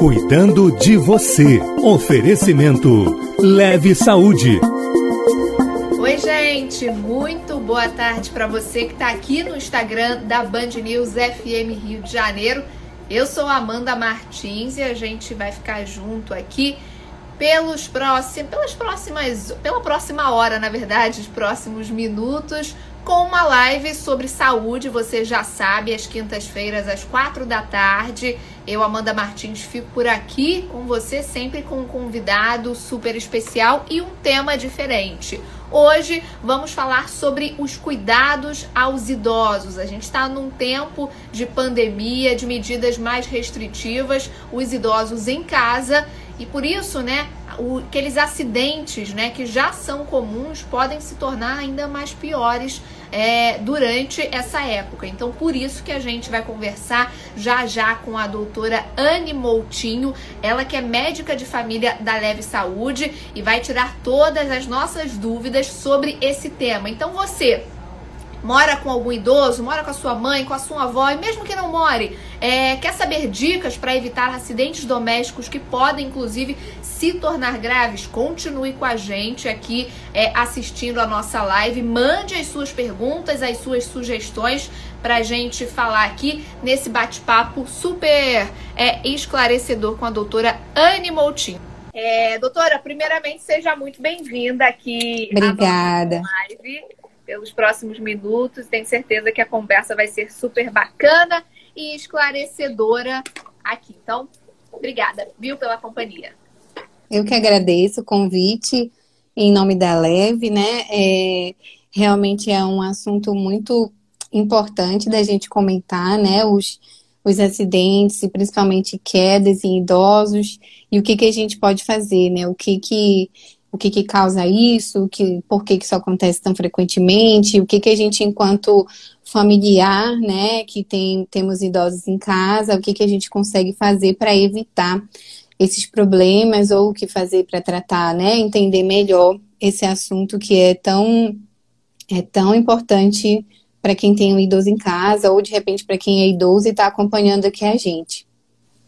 Cuidando de você. Oferecimento Leve Saúde. Oi, gente, muito boa tarde para você que está aqui no Instagram da Band News FM Rio de Janeiro. Eu sou Amanda Martins e a gente vai ficar junto aqui pelos próximos, pelas próximas, pela próxima hora, na verdade, os próximos minutos, com uma live sobre saúde. Você já sabe, às quintas-feiras, às quatro da tarde. Eu, Amanda Martins, fico por aqui com você, sempre com um convidado super especial e um tema diferente. Hoje vamos falar sobre os cuidados aos idosos. A gente está num tempo de pandemia, de medidas mais restritivas, os idosos em casa e por isso, né, o, aqueles acidentes, né, que já são comuns, podem se tornar ainda mais piores é, durante essa época. Então, por isso que a gente vai conversar já já com a doutora Anne Moutinho, ela que é médica de família da Leve Saúde e vai tirar todas as nossas dúvidas sobre esse tema. Então, você mora com algum idoso, mora com a sua mãe, com a sua avó, e mesmo que não more, é, quer saber dicas para evitar acidentes domésticos que podem, inclusive, se tornar graves? Continue com a gente aqui é, assistindo a nossa live. Mande as suas perguntas, as suas sugestões para a gente falar aqui nesse bate-papo super é, esclarecedor com a doutora Anne Moutinho. É, doutora, primeiramente, seja muito bem-vinda aqui Obrigada. à live pelos próximos minutos. Tenho certeza que a conversa vai ser super bacana e esclarecedora aqui. Então, obrigada, viu, pela companhia. Eu que agradeço o convite em nome da Leve, né? É, realmente é um assunto muito importante da gente comentar, né? Os, os acidentes e principalmente quedas em idosos e o que, que a gente pode fazer, né? O que que o que, que causa isso, que, por que, que isso acontece tão frequentemente, o que, que a gente, enquanto familiar, né, que tem, temos idosos em casa, o que, que a gente consegue fazer para evitar esses problemas ou o que fazer para tratar, né, entender melhor esse assunto que é tão, é tão importante para quem tem um idoso em casa ou de repente para quem é idoso e está acompanhando aqui a gente.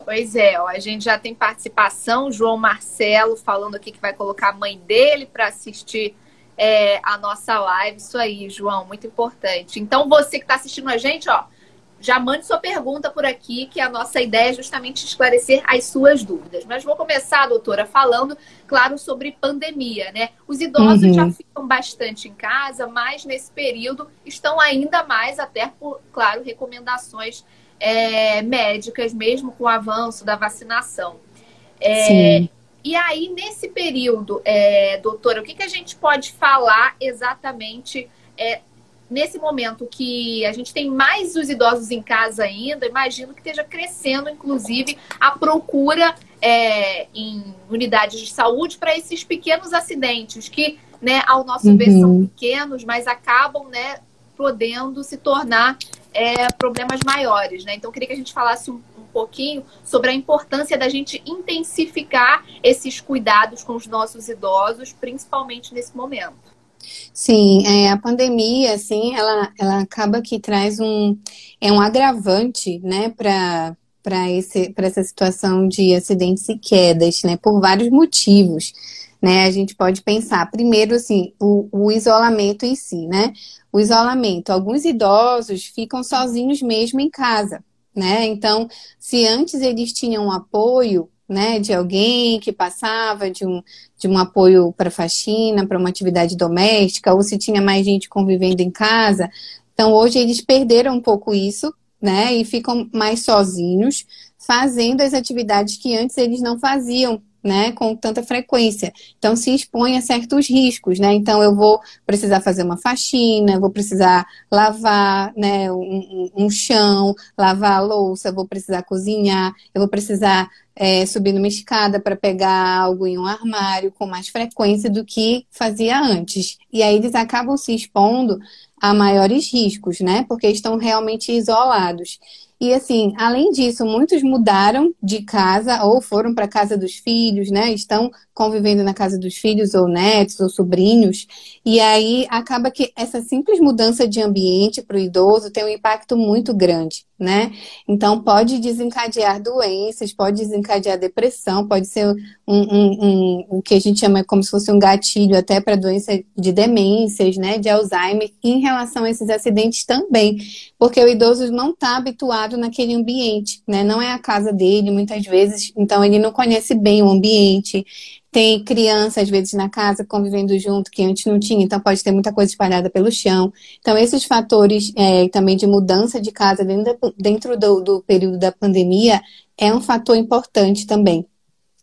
Pois é, ó, a gente já tem participação, João Marcelo falando aqui que vai colocar a mãe dele para assistir é, a nossa live. Isso aí, João, muito importante. Então, você que está assistindo a gente, ó, já mande sua pergunta por aqui, que a nossa ideia é justamente esclarecer as suas dúvidas. Mas vou começar, doutora, falando, claro, sobre pandemia, né? Os idosos uhum. já ficam bastante em casa, mas nesse período estão ainda mais, até por, claro, recomendações é, médicas, mesmo com o avanço da vacinação. É, e aí, nesse período, é, doutora, o que, que a gente pode falar exatamente é, nesse momento que a gente tem mais os idosos em casa ainda? Imagino que esteja crescendo, inclusive, a procura é, em unidades de saúde para esses pequenos acidentes que, né, ao nosso uhum. ver, são pequenos, mas acabam, né, podendo se tornar é, problemas maiores, né? Então, eu queria que a gente falasse um, um, pouquinho sobre a importância da gente intensificar esses cuidados com os nossos idosos, principalmente nesse momento. Sim, é, a pandemia, assim, ela, ela acaba que traz um, é um agravante, né, para para essa situação de acidentes e quedas, né, por vários motivos né? A gente pode pensar, primeiro, assim, o, o, isolamento em si, né? O isolamento, alguns idosos ficam sozinhos mesmo em casa, né? Então, se antes eles tinham apoio, né, de alguém que passava, de um, de um apoio para faxina, para uma atividade doméstica, ou se tinha mais gente convivendo em casa, então hoje eles perderam um pouco isso, né, e ficam mais sozinhos, fazendo as atividades que antes eles não faziam, né, com tanta frequência. Então, se expõe a certos riscos, né? Então, eu vou precisar fazer uma faxina, vou precisar lavar, né, um, um chão, lavar a louça, vou precisar cozinhar, eu vou precisar é, subir numa escada para pegar algo em um armário com mais frequência do que fazia antes. E aí eles acabam se expondo a maiores riscos, né? Porque estão realmente isolados. E assim, além disso, muitos mudaram de casa ou foram para a casa dos filhos, né? Estão convivendo na casa dos filhos ou netos ou sobrinhos. E aí acaba que essa simples mudança de ambiente para o idoso tem um impacto muito grande. Né? Então, pode desencadear doenças, pode desencadear depressão, pode ser um, um, um, o que a gente chama como se fosse um gatilho até para doença de demências, né? De Alzheimer, em relação a esses acidentes também, porque o idoso não está habituado naquele ambiente, né? Não é a casa dele, muitas vezes, então ele não conhece bem o ambiente, tem criança, às vezes, na casa convivendo junto, que antes não tinha, então pode ter muita coisa espalhada pelo chão. Então, esses fatores é, também de mudança de casa dentro, dentro do, do período da pandemia é um fator importante também.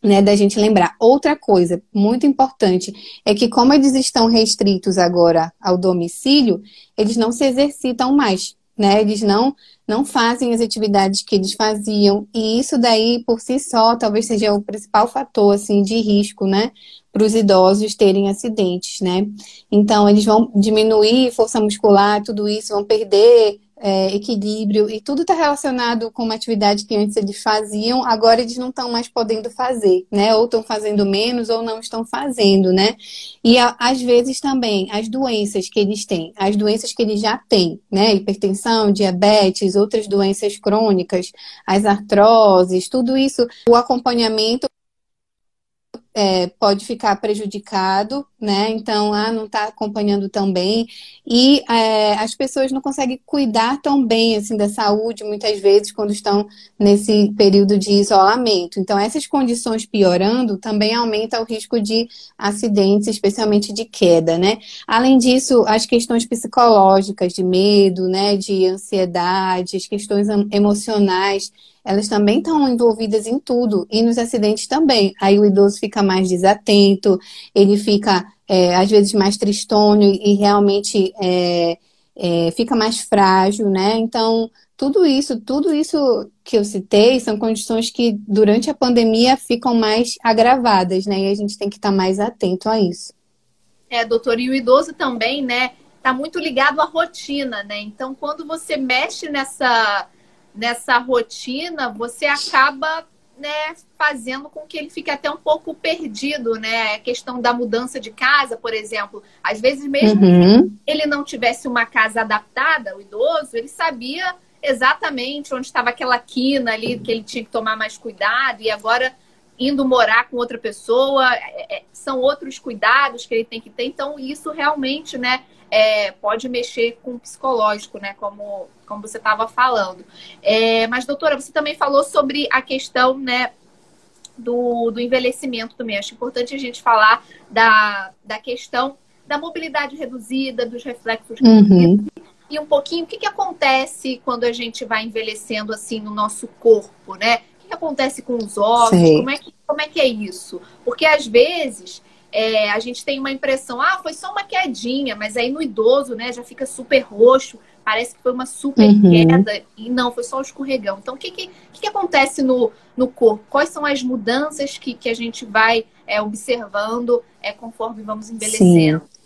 Né, da gente lembrar. Outra coisa muito importante é que, como eles estão restritos agora ao domicílio, eles não se exercitam mais né? Eles não não fazem as atividades que eles faziam e isso daí por si só talvez seja o principal fator assim de risco, né? Para os idosos terem acidentes, né? Então eles vão diminuir força muscular, tudo isso, vão perder é, equilíbrio, e tudo está relacionado com uma atividade que antes eles faziam, agora eles não estão mais podendo fazer, né? Ou estão fazendo menos ou não estão fazendo, né? E a, às vezes também as doenças que eles têm, as doenças que eles já têm, né? Hipertensão, diabetes, outras doenças crônicas, as artroses, tudo isso, o acompanhamento é, pode ficar prejudicado, né? Então, ah, não está acompanhando tão bem. E é, as pessoas não conseguem cuidar tão bem assim da saúde, muitas vezes, quando estão nesse período de isolamento. Então, essas condições piorando também aumenta o risco de acidentes, especialmente de queda, né? Além disso, as questões psicológicas de medo, né? De ansiedade, as questões emocionais elas também estão envolvidas em tudo e nos acidentes também. Aí o idoso fica mais desatento, ele fica é, às vezes mais tristônio e realmente é, é, fica mais frágil, né? Então tudo isso, tudo isso que eu citei são condições que durante a pandemia ficam mais agravadas, né? E a gente tem que estar mais atento a isso. É, doutor, e o idoso também, né? Está muito ligado à rotina, né? Então, quando você mexe nessa nessa rotina, você acaba né, fazendo com que ele fique até um pouco perdido, né? A questão da mudança de casa, por exemplo. Às vezes, mesmo uhum. que ele não tivesse uma casa adaptada, o idoso, ele sabia exatamente onde estava aquela quina ali, que ele tinha que tomar mais cuidado, e agora indo morar com outra pessoa, é, é são outros cuidados que ele tem que ter. Então, isso realmente, né, é, pode mexer com o psicológico, né? Como, como você estava falando. É, mas, doutora, você também falou sobre a questão, né? Do, do envelhecimento também. Acho importante a gente falar da, da questão da mobilidade reduzida, dos reflexos uhum. reduzidos, e um pouquinho o que, que acontece quando a gente vai envelhecendo assim no nosso corpo, né? O que, que acontece com os ossos? Como é, que, como é que é isso? Porque às vezes é, a gente tem uma impressão, ah, foi só uma quedinha, mas aí no idoso, né, já fica super roxo, parece que foi uma super uhum. queda, e não, foi só um escorregão. Então, o que, que, que, acontece no, no corpo? Quais são as mudanças que, que a gente vai é, observando é, conforme vamos envelhecendo? Sim.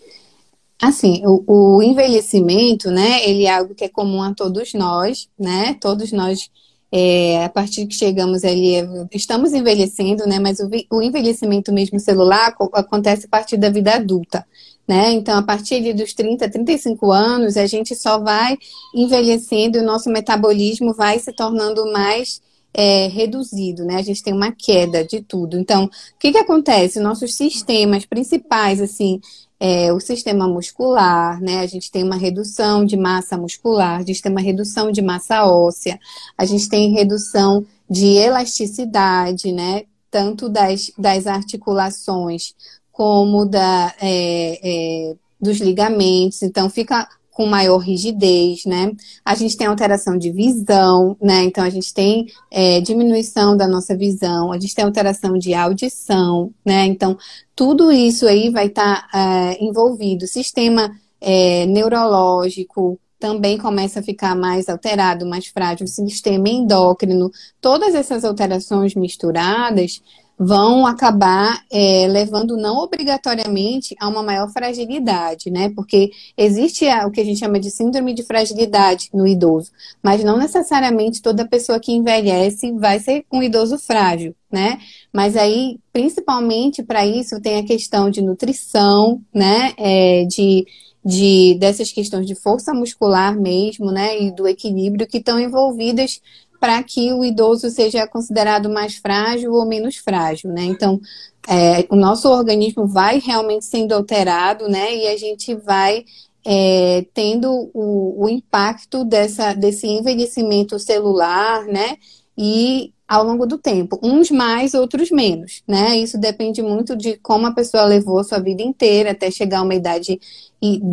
Assim, o, o envelhecimento, né, ele é algo que é comum a todos nós, né, todos nós é, a partir que chegamos ali, estamos envelhecendo, né? Mas o, o envelhecimento mesmo celular acontece a partir da vida adulta. Né? Então, a partir dos 30, 35 anos, a gente só vai envelhecendo e o nosso metabolismo vai se tornando mais é, reduzido, né? A gente tem uma queda de tudo. Então, o que, que acontece? Nossos sistemas principais, assim, é, o sistema muscular, né? A gente tem uma redução de massa muscular, a gente tem uma redução de massa óssea, a gente tem redução de elasticidade, né? Tanto das, das articulações como da, é, é, dos ligamentos. Então, fica com maior rigidez, né? A gente tem alteração de visão, né? Então a gente tem é, diminuição da nossa visão, a gente tem alteração de audição, né? Então tudo isso aí vai estar tá, é, envolvido. Sistema é, neurológico também começa a ficar mais alterado, mais frágil. Sistema endócrino, todas essas alterações misturadas vão acabar é, levando não obrigatoriamente a uma maior fragilidade, né? Porque existe o que a gente chama de síndrome de fragilidade no idoso, mas não necessariamente toda pessoa que envelhece vai ser um idoso frágil, né? Mas aí, principalmente para isso, tem a questão de nutrição, né? É, de de dessas questões de força muscular mesmo, né, e do equilíbrio que estão envolvidas para que o idoso seja considerado mais frágil ou menos frágil, né? Então, é, o nosso organismo vai realmente sendo alterado, né? E a gente vai é, tendo o, o, impacto dessa, desse envelhecimento celular, né? E ao longo do tempo, uns mais, outros menos, né? Isso depende muito de como a pessoa levou a sua vida inteira até chegar a uma idade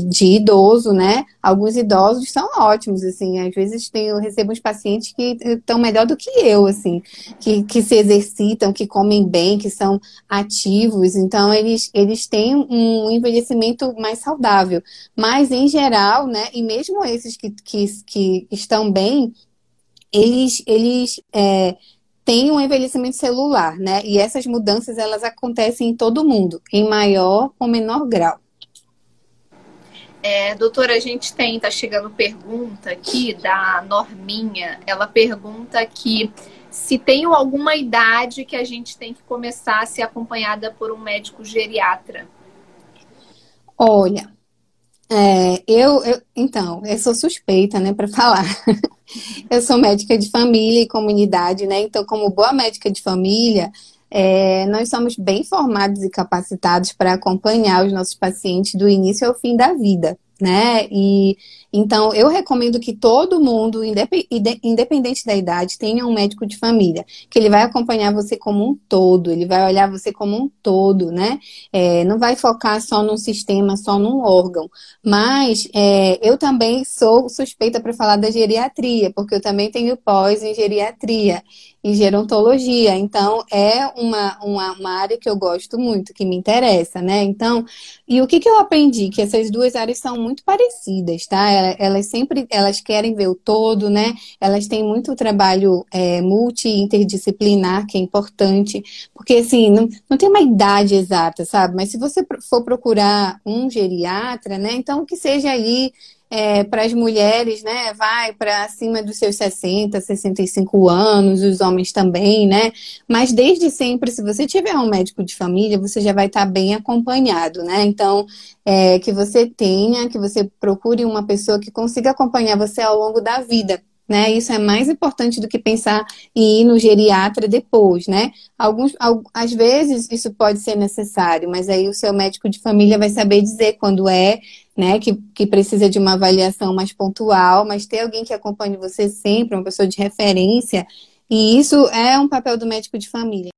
de idoso, né? Alguns idosos são ótimos, assim. Às vezes tem, eu recebo uns pacientes que estão melhor do que eu, assim, que, que se exercitam, que comem bem, que são ativos. Então, eles, eles têm um envelhecimento mais saudável. Mas, em geral, né? E mesmo esses que, que, que estão bem, eles, eles é, têm um envelhecimento celular, né? E essas mudanças, elas acontecem em todo mundo, em maior ou menor grau. É, doutora, a gente tem, tá chegando pergunta aqui da Norminha. Ela pergunta que se tem alguma idade que a gente tem que começar a ser acompanhada por um médico geriatra. Olha, é, eu, eu, então, eu sou suspeita, né, para falar. eu sou médica de família e comunidade, né? Então, como boa médica de família, é, nós somos bem formados e capacitados para acompanhar os nossos pacientes do início ao fim da vida, né? E então eu recomendo que todo mundo, independente da idade, tenha um médico de família, que ele vai acompanhar você como um todo, ele vai olhar você como um todo, né? É, não vai focar só num sistema, só num órgão. Mas é, eu também sou suspeita para falar da geriatria, porque eu também tenho pós em geriatria em gerontologia. Então, é uma, uma, uma, área que eu gosto muito, que me interessa, né? Então, e o que, que eu aprendi? Que essas duas áreas são muito parecidas, tá? Elas sempre, elas querem ver o todo, né? Elas têm muito trabalho é, multi-interdisciplinar, que é importante, porque, assim, não, não tem uma idade exata, sabe? Mas se você for procurar um geriatra, né? Então, que seja aí é, para as mulheres, né, vai para acima dos seus 60, 65 anos, os homens também, né? Mas desde sempre, se você tiver um médico de família, você já vai estar tá bem acompanhado, né? Então, é, que você tenha, que você procure uma pessoa que consiga acompanhar você ao longo da vida né? Isso é mais importante do que pensar em ir no geriatra depois, né? Alguns, às vezes isso pode ser necessário, mas aí o seu médico de família vai saber dizer quando é, né? Que, que precisa de uma avaliação mais pontual, mas ter alguém que acompanhe você sempre, uma pessoa de referência, e isso é um papel do médico de família.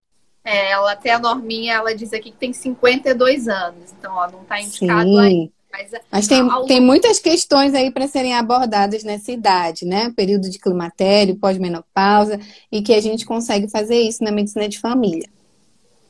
É, ela até a Norminha, ela diz aqui que tem 52 anos, então ó, não está indicado Sim. ainda. Mas, Mas tem, ao... tem muitas questões aí para serem abordadas nessa idade, né? Período de climatério, pós-menopausa, e que a gente consegue fazer isso na medicina de família.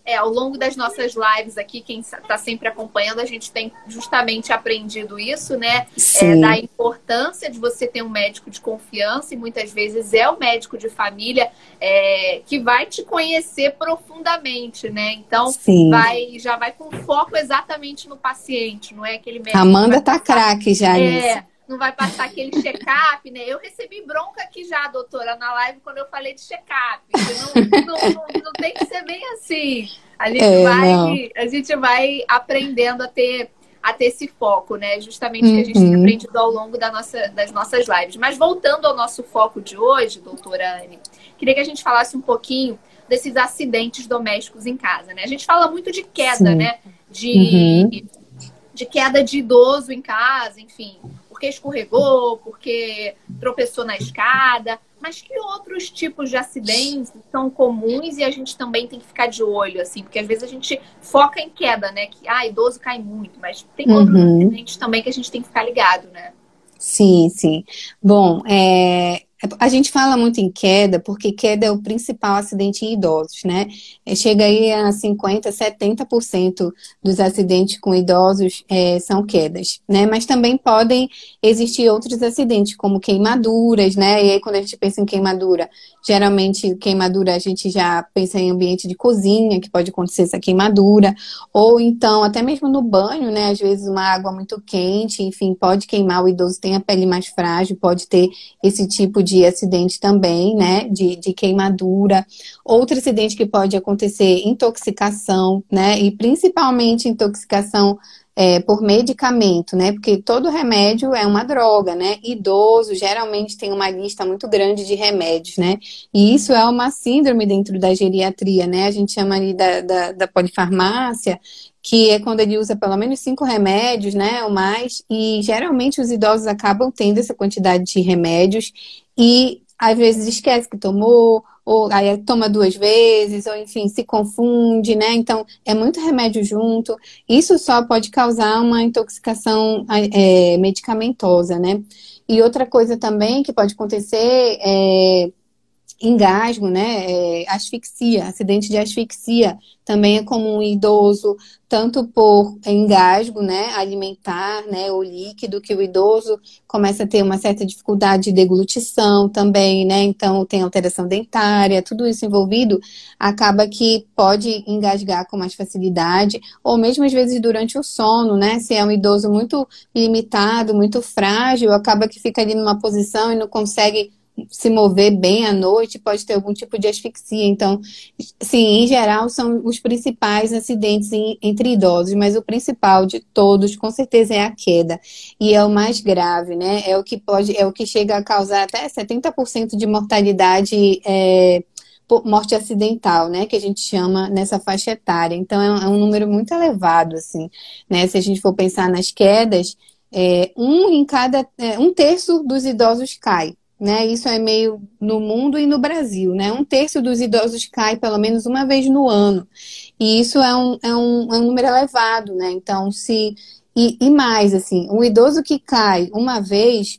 É, ao longo das nossas lives aqui, quem está sempre acompanhando, a gente tem justamente aprendido isso, né? É, da importância de você ter um médico de confiança, e muitas vezes é o médico de família é, que vai te conhecer profundamente, né? Então, vai, já vai com foco exatamente no paciente, não é aquele médico. Amanda tá craque já é, nisso não vai passar aquele check-up, né? Eu recebi bronca aqui já, doutora, na live quando eu falei de check-up. Não, não, não, não, tem que ser bem assim. A gente, é, vai, a gente vai aprendendo a ter, a ter esse foco, né? Justamente uhum. que a gente tem uhum. aprendido ao longo da nossa, das nossas lives. Mas voltando ao nosso foco de hoje, doutora Anne, queria que a gente falasse um pouquinho desses acidentes domésticos em casa, né? A gente fala muito de queda, Sim. né? De, uhum. de queda de idoso em casa, enfim porque escorregou, porque tropeçou na escada, mas que outros tipos de acidentes são comuns e a gente também tem que ficar de olho, assim, porque às vezes a gente foca em queda, né? Que, ah, idoso cai muito, mas tem uhum. outros acidentes também que a gente tem que ficar ligado, né? Sim, sim. Bom, é, a gente fala muito em queda, porque queda é o principal acidente em idosos, né? É, chega aí a 50%, 70% dos acidentes com idosos é, são quedas, né? Mas também podem existir outros acidentes, como queimaduras, né? E aí, quando a gente pensa em queimadura, geralmente queimadura a gente já pensa em ambiente de cozinha, que pode acontecer essa queimadura, ou então até mesmo no banho, né? Às vezes uma água muito quente, enfim, pode queimar, o idoso tem a pele mais frágil, pode ter esse tipo de de acidente também, né? De, de queimadura. Outro acidente que pode acontecer, intoxicação, né? E principalmente intoxicação é, por medicamento, né? Porque todo remédio é uma droga, né? Idoso geralmente tem uma lista muito grande de remédios, né? E isso é uma síndrome dentro da geriatria, né? A gente chama ali da, da, da polifarmácia, que é quando ele usa pelo menos cinco remédios, né? Ou mais, e geralmente os idosos acabam tendo essa quantidade de remédios e às vezes esquece que tomou, ou aí toma duas vezes, ou enfim, se confunde, né? Então, é muito remédio junto. Isso só pode causar uma intoxicação é, medicamentosa, né? E outra coisa também que pode acontecer é engasgo, né, é, asfixia, acidente de asfixia também é comum em idoso, tanto por engasgo, né, alimentar, né, ou líquido, que o idoso começa a ter uma certa dificuldade de deglutição também, né, então tem alteração dentária, tudo isso envolvido, acaba que pode engasgar com mais facilidade, ou mesmo às vezes durante o sono, né, se é um idoso muito limitado, muito frágil, acaba que fica ali numa posição e não consegue se mover bem à noite, pode ter algum tipo de asfixia. Então, sim, em geral, são os principais acidentes em, entre idosos, mas o principal de todos, com certeza, é a queda. E é o mais grave, né? É o que pode, é o que chega a causar até 70% de mortalidade. É, morte acidental, né, que a gente chama nessa faixa etária. Então é um, é um número muito elevado, assim, né? Se a gente for pensar nas quedas, é, um em cada, é, um terço dos idosos cai, né? Isso é meio no mundo e no Brasil, né? Um terço dos idosos cai pelo menos uma vez no ano. E isso é um, é um, é um número elevado, né? Então, se. E, e mais, assim, um idoso que cai uma vez,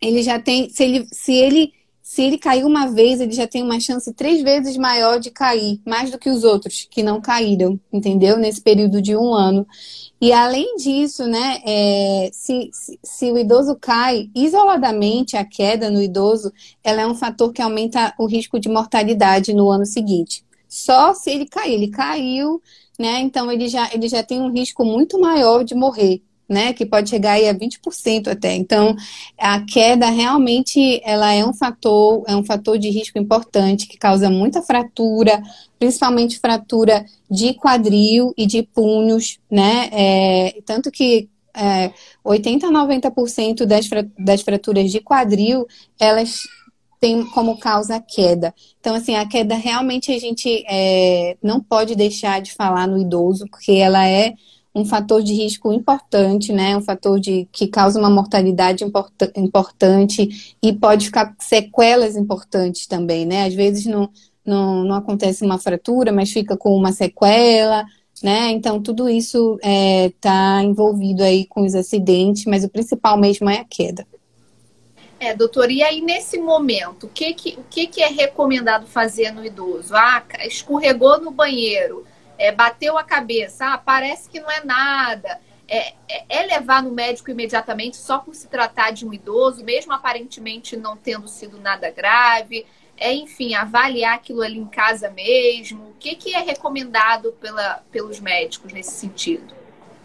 ele já tem. Se ele, se ele se ele cair uma vez, ele já tem uma chance três vezes maior de cair, mais do que os outros que não caíram, entendeu? Nesse período de um ano. E além disso, né, é, se, se, se, o idoso cai, isoladamente a queda no idoso, ela é um fator que aumenta o risco de mortalidade no ano seguinte. Só se ele cair, ele caiu, né, então ele já, ele já tem um risco muito maior de morrer né, que pode chegar aí a 20% até. Então, a queda realmente ela é um fator, é um fator de risco importante que causa muita fratura, principalmente fratura de quadril e de punhos, né? É, tanto que é, 80 a 90% das, das fraturas de quadril, elas têm como causa a queda. Então, assim, a queda realmente a gente é, não pode deixar de falar no idoso, porque ela é um fator de risco importante, né? Um fator de que causa uma mortalidade import, importante e pode ficar sequelas importantes também, né? Às vezes não, não, não acontece uma fratura, mas fica com uma sequela, né? Então tudo isso está é, tá envolvido aí com os acidentes, mas o principal mesmo é a queda. É, doutor, e aí nesse momento, o que, que, o que, que é recomendado fazer no idoso? Ah, escorregou no banheiro é, bateu a cabeça, ah, parece que não é nada. É, é, é, levar no médico imediatamente só por se tratar de um idoso, mesmo aparentemente não tendo sido nada grave. É, enfim, avaliar aquilo ali em casa mesmo. O que, que é recomendado pela, pelos médicos nesse sentido?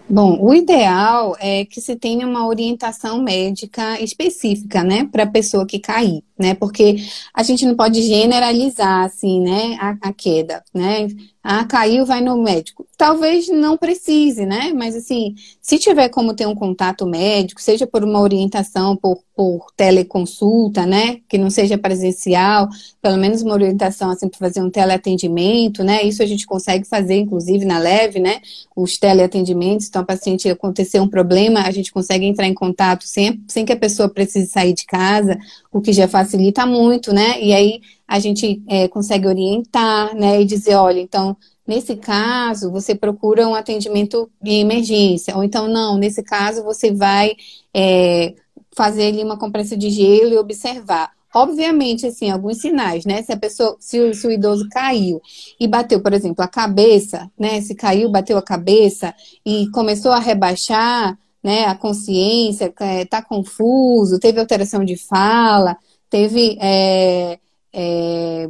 Bom, o ideal é que se tenha uma orientação médica específica, né, para a pessoa que cair, né, porque a gente não pode generalizar, assim, né, a, a queda, né, ah, caiu, vai no médico. Talvez não precise, né? Mas assim, se tiver como ter um contato médico, seja por uma orientação por, por teleconsulta, né? Que não seja presencial, pelo menos uma orientação assim para fazer um teleatendimento, né? Isso a gente consegue fazer, inclusive, na leve, né? Os teleatendimentos, então, a paciente acontecer um problema, a gente consegue entrar em contato sem, sem que a pessoa precise sair de casa, o que já facilita muito, né? E aí a gente é, consegue orientar, né, e dizer, olha, então, nesse caso, você procura um atendimento de emergência, ou então, não, nesse caso, você vai é, fazer ali uma compressa de gelo e observar. Obviamente, assim, alguns sinais, né? Se a pessoa, se o, se o, idoso caiu e bateu, por exemplo, a cabeça, né? Se caiu, bateu a cabeça e começou a rebaixar, né? A consciência, é, tá confuso, teve alteração de fala, teve é, é,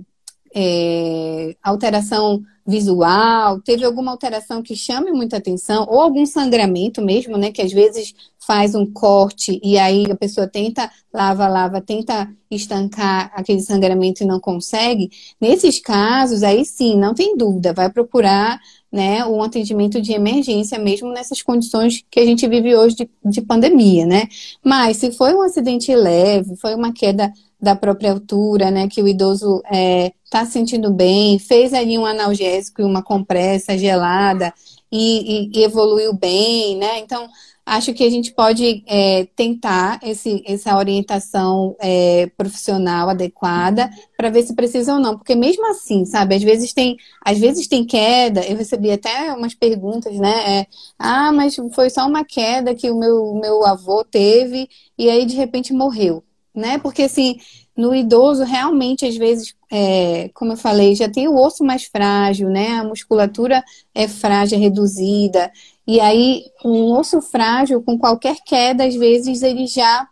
é, alteração visual, teve alguma alteração que chame muita atenção, ou algum sangramento mesmo, né? Que às vezes faz um corte e aí a pessoa tenta, lava, lava, tenta estancar aquele sangramento e não consegue. Nesses casos, aí sim, não tem dúvida, vai procurar né, um atendimento de emergência, mesmo nessas condições que a gente vive hoje de, de pandemia, né? Mas se foi um acidente leve, foi uma queda da própria altura, né, que o idoso está é, tá sentindo bem, fez ali um analgésico e uma compressa gelada e, e, e evoluiu bem, né? Então, acho que a gente pode é, tentar esse, essa orientação é, profissional adequada para ver se precisa ou não, porque mesmo assim, sabe, às vezes tem, às vezes tem queda. Eu recebi até umas perguntas, né? É, ah, mas foi só uma queda que o meu, meu avô teve e aí de repente morreu né? Porque assim, no idoso, realmente, às vezes, é, como eu falei, já tem o osso mais frágil, né? A musculatura é frágil, é reduzida. E aí, um osso frágil, com qualquer queda, às vezes, ele já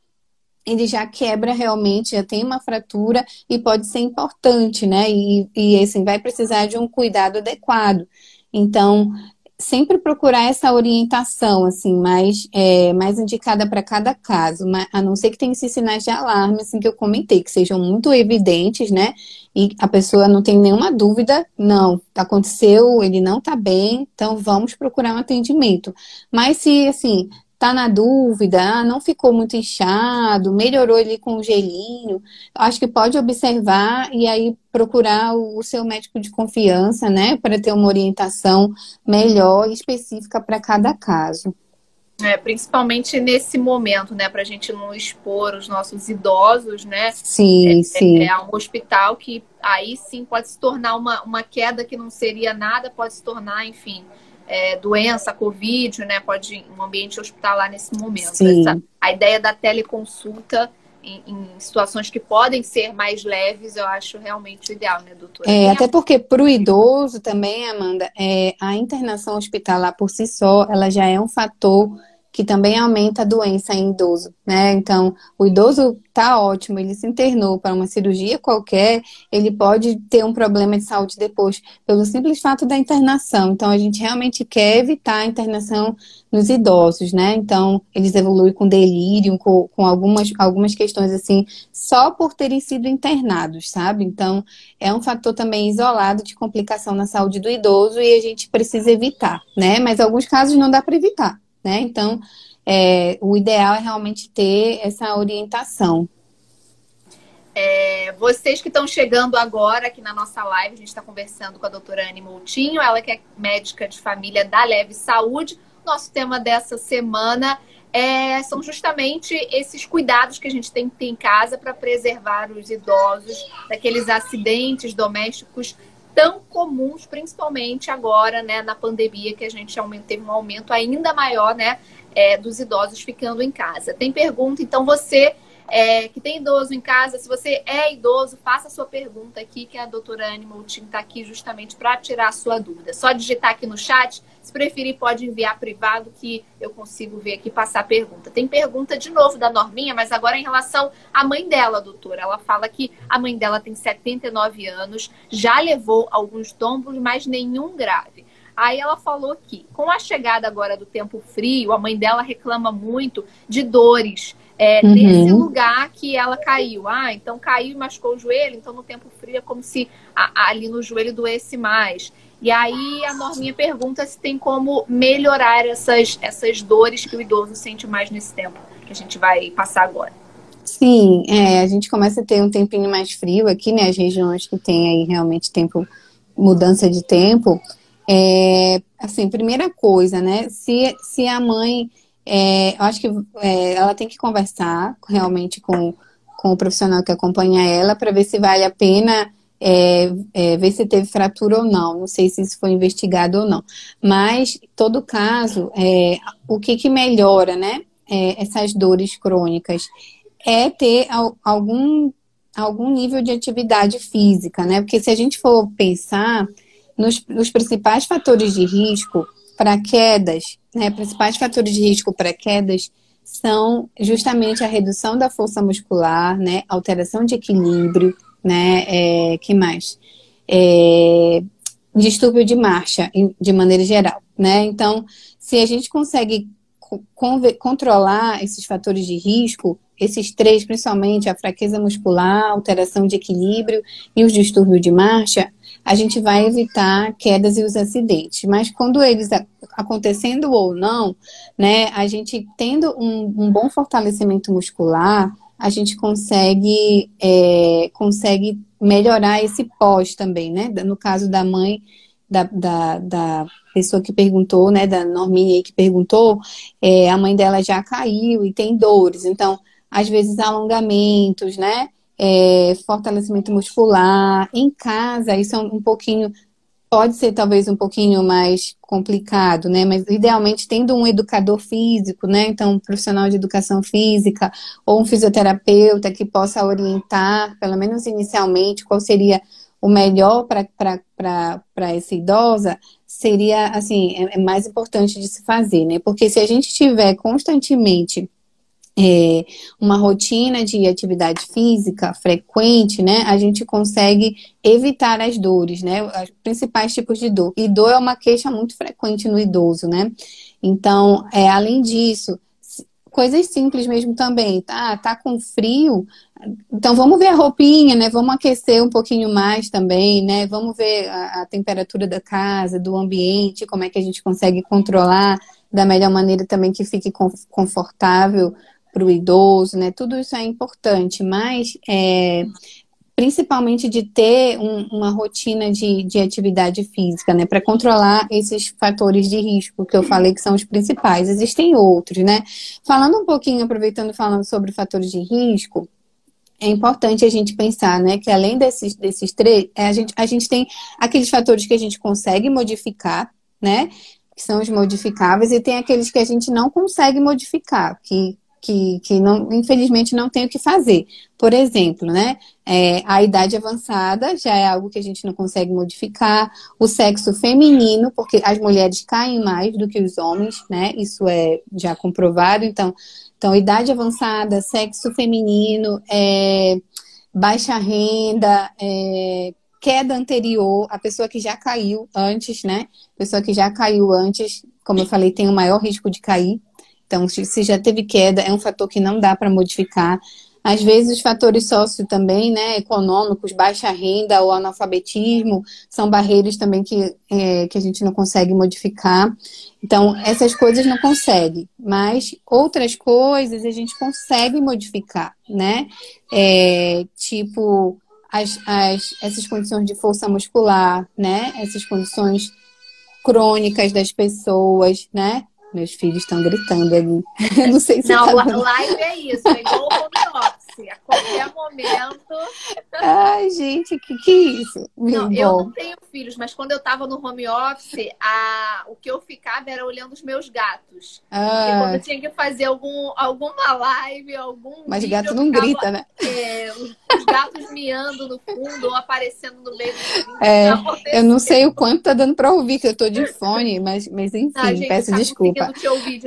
ele já quebra realmente, já tem uma fratura e pode ser importante, né? E, e assim, vai precisar de um cuidado adequado. Então, sempre procurar essa orientação, assim, mais, é, mais indicada para cada caso, a não ser que tenha esses sinais de alarme, assim, que eu comentei, que sejam muito evidentes, né? E a pessoa não tem nenhuma dúvida, não, aconteceu, ele não está bem, então vamos procurar um atendimento. Mas se, assim, tá na dúvida, ah, não ficou muito inchado, melhorou ali com o gelinho, acho que pode observar e aí procurar o seu médico de confiança, né, para ter uma orientação melhor e específica para cada caso. É, principalmente nesse momento, né, para a gente não expor os nossos idosos, né? Sim, é, sim. É, é um hospital que aí sim pode se tornar uma, uma queda que não seria nada, pode se tornar, enfim, é, doença, Covid, né? Pode um ambiente hospitalar nesse momento. Essa, a ideia da teleconsulta em, em, situações que podem ser mais leves, eu acho realmente ideal, né, doutora? É, até porque para o idoso também, Amanda, é, a internação hospitalar por si só, ela já é um fator que também aumenta a doença em idoso, né? Então, o idoso tá ótimo, ele se internou para uma cirurgia qualquer, ele pode ter um problema de saúde depois, pelo simples fato da internação. Então, a gente realmente quer evitar a internação nos idosos, né? Então, eles evoluem com delírio, com, com algumas, algumas questões assim, só por terem sido internados, sabe? Então, é um fator também isolado de complicação na saúde do idoso e a gente precisa evitar, né? Mas alguns casos não dá para evitar né? Então, é, o ideal é realmente ter essa orientação. É, vocês que estão chegando agora aqui na nossa live, a gente está conversando com a doutora Anne Moutinho, ela que é médica de família da Leve Saúde. Nosso tema dessa semana é, são justamente esses cuidados que a gente tem que ter em casa para preservar os idosos daqueles acidentes domésticos tão comuns, principalmente agora, né, na pandemia, que a gente teve um aumento ainda maior, né, é, dos idosos ficando em casa. Tem pergunta, então você é, que tem idoso em casa, se você é idoso, faça a sua pergunta aqui, que a doutora Anne Moutinho está aqui justamente para tirar a sua dúvida. Só digitar aqui no chat, se preferir pode enviar privado que eu consigo ver aqui passar a pergunta. Tem pergunta de novo da Norminha, mas agora em relação à mãe dela, doutora. Ela fala que a mãe dela tem 79 anos, já levou alguns tombos, mas nenhum grave. Aí ela falou que, com a chegada agora do tempo frio, a mãe dela reclama muito de dores é, uhum. nesse lugar que ela caiu. Ah, então caiu e machucou o joelho, então no tempo frio é como se a, a, ali no joelho doesse mais. E aí a Norminha pergunta se tem como melhorar essas, essas dores que o idoso sente mais nesse tempo que a gente vai passar agora. Sim, é, a gente começa a ter um tempinho mais frio aqui, né? As regiões que tem aí realmente tempo, mudança de tempo. É, assim, primeira coisa, né? Se, se a mãe é, eu acho que é, ela tem que conversar realmente com, com o profissional que acompanha ela para ver se vale a pena é, é, ver se teve fratura ou não. Não sei se isso foi investigado ou não. Mas, todo caso, é, o que, que melhora, né? É, essas dores crônicas é ter algum, algum nível de atividade física, né? Porque se a gente for pensar nos, nos principais fatores de risco para quedas, né, principais fatores de risco para quedas são justamente a redução da força muscular, né, alteração de equilíbrio, né, é, que mais? é, distúrbio de marcha, de maneira geral, né? Então, se a gente consegue controlar esses fatores de risco, esses três, principalmente a fraqueza muscular, alteração de equilíbrio e os distúrbios de marcha, a gente vai evitar quedas e os acidentes. Mas quando eles acontecendo ou não, né, a gente tendo um, um bom fortalecimento muscular, a gente consegue, é, consegue melhorar esse pós também, né? No caso da mãe, da, da, da pessoa que perguntou, né, da Norminha que perguntou, é, a mãe dela já caiu e tem dores. Então, às vezes, alongamentos, né? É, fortalecimento muscular. Em casa, isso é um, um pouquinho pode ser talvez um pouquinho mais complicado, né? Mas idealmente tendo um educador físico, né? Então, um profissional de educação física ou um fisioterapeuta que possa orientar, pelo menos inicialmente, qual seria o melhor para essa idosa, seria assim, é, é mais importante de se fazer, né? Porque se a gente tiver constantemente é, uma rotina de atividade física frequente, né, a gente consegue evitar as dores, né, os principais tipos de dor. E dor é uma queixa muito frequente no idoso, né? Então, é, além disso, coisas simples mesmo também, tá? Tá com frio, então vamos ver a roupinha, né? Vamos aquecer um pouquinho mais também, né? Vamos ver a, a temperatura da casa, do ambiente, como é que a gente consegue controlar da melhor maneira também que fique confortável para o idoso, né? Tudo isso é importante, mas é, principalmente de ter um, uma rotina de, de atividade física, né? Para controlar esses fatores de risco que eu falei que são os principais. Existem outros, né? Falando um pouquinho, aproveitando falando sobre fatores de risco, é importante a gente pensar, né, que além desses, desses três, é, a gente, a gente tem aqueles fatores que a gente consegue modificar, né, que são os modificáveis, e tem aqueles que a gente não consegue modificar, que que, que não, infelizmente não tem o que fazer. Por exemplo, né, é, a idade avançada já é algo que a gente não consegue modificar, o sexo feminino, porque as mulheres caem mais do que os homens, né, isso é já comprovado, então, então idade avançada, sexo feminino, é, baixa renda, é, queda anterior, a pessoa que já caiu antes, né, pessoa que já caiu antes, como eu falei, tem o maior risco de cair, então, se já teve queda, é um fator que não dá para modificar. Às vezes, os fatores sócio também, né, econômicos, baixa renda ou analfabetismo, são barreiras também que, é, que a gente não consegue modificar. Então, essas coisas não consegue, mas outras coisas a gente consegue modificar, né? É, tipo, as, as, essas condições de força muscular, né? Essas condições crônicas das pessoas, né? Meus filhos estão gritando ali. não sei se Não, tá live é isso, é igual o home office. A qualquer momento. Ai, gente, que que é isso? Não, eu não tenho filhos, mas quando eu tava no home office, a... o que eu ficava era olhando os meus gatos. Ah. quando eu tinha que fazer algum, alguma live, algum. Mas vídeo, gato não ficava, grita, né? É, os, os, gatos miando no fundo ou aparecendo no meio do é, Eu não sei o quanto tá dando pra ouvir, que eu tô de fone, mas, mas enfim, ah, gente, peço desculpa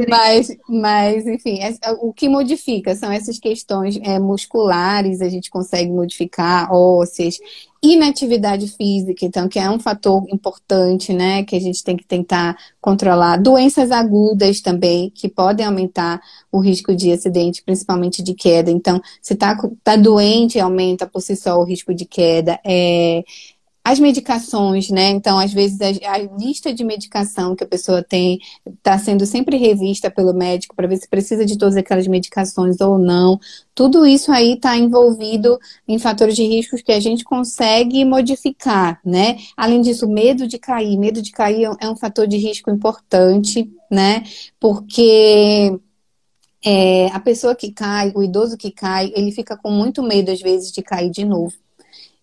mas, mas, enfim, é, o que modifica são essas questões é, musculares, a gente consegue modificar, ósseas, inatividade física, então, que é um fator importante, né, que a gente tem que tentar controlar. Doenças agudas também, que podem aumentar o risco de acidente, principalmente de queda. Então, se tá, tá doente, aumenta por si só o risco de queda. É, as medicações, né? Então, às vezes, a, a, lista de medicação que a pessoa tem está sendo sempre revista pelo médico para ver se precisa de todas aquelas medicações ou não. Tudo isso aí está envolvido em fatores de riscos que a gente consegue modificar, né? Além disso, medo de cair. Medo de cair é um fator de risco importante, né? Porque. É, a pessoa que cai, o idoso que cai, ele fica com muito medo, às vezes, de cair de novo.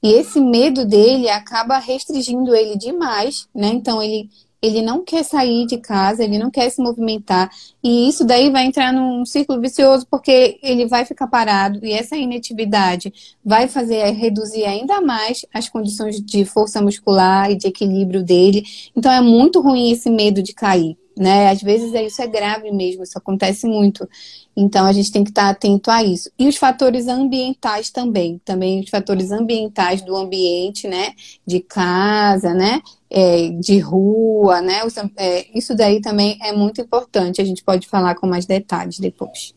E esse medo dele acaba restringindo ele demais, né? Então ele ele não quer sair de casa, ele não quer se movimentar, e isso daí vai entrar num círculo vicioso porque ele vai ficar parado e essa inatividade vai fazer reduzir ainda mais as condições de força muscular e de equilíbrio dele. Então é muito ruim esse medo de cair né? Às vezes é, isso é grave mesmo, isso acontece muito. Então a gente tem que estar atento a isso. E os fatores ambientais também, também os fatores ambientais do ambiente, né? De casa, né? É, de rua, né? É, isso daí também é muito importante. A gente pode falar com mais detalhes depois.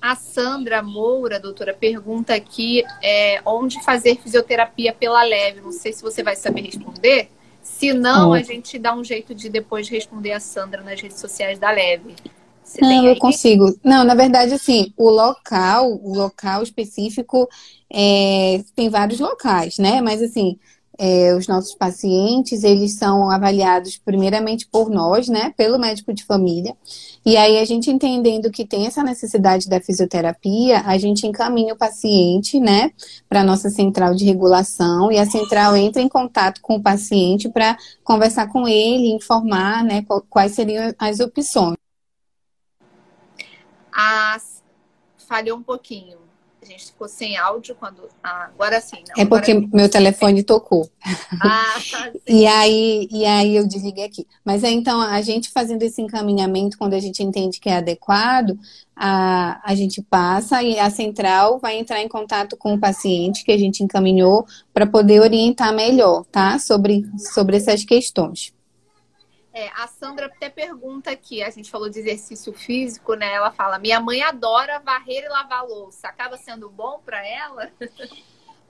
A Sandra Moura, doutora, pergunta aqui é, onde fazer fisioterapia pela leve. Não sei se você vai saber responder. Se não, a gente dá um jeito de depois responder a Sandra nas redes sociais da Leve. Você não, eu consigo. Não, na verdade, assim, o local, o local específico, é, tem vários locais, né? Mas assim, é, os nossos pacientes, eles são avaliados primeiramente por nós, né, pelo médico de família. E aí a gente entendendo que tem essa necessidade da fisioterapia, a gente encaminha o paciente, né, para nossa central de regulação e a central entra em contato com o paciente para conversar com ele, informar, né, quais seriam as opções. As... Falhou um pouquinho gente ficou sem áudio quando. Ah, agora sim. Não, é porque agora... meu telefone tocou. Ah, e, aí, e aí eu desliguei aqui. Mas é, então, a gente fazendo esse encaminhamento, quando a gente entende que é adequado, a, a gente passa e a central vai entrar em contato com o paciente que a gente encaminhou para poder orientar melhor, tá? Sobre, sobre essas questões. É, a Sandra até pergunta aqui, a gente falou de exercício físico, né? Ela fala: minha mãe adora varrer e lavar louça. Acaba sendo bom para ela?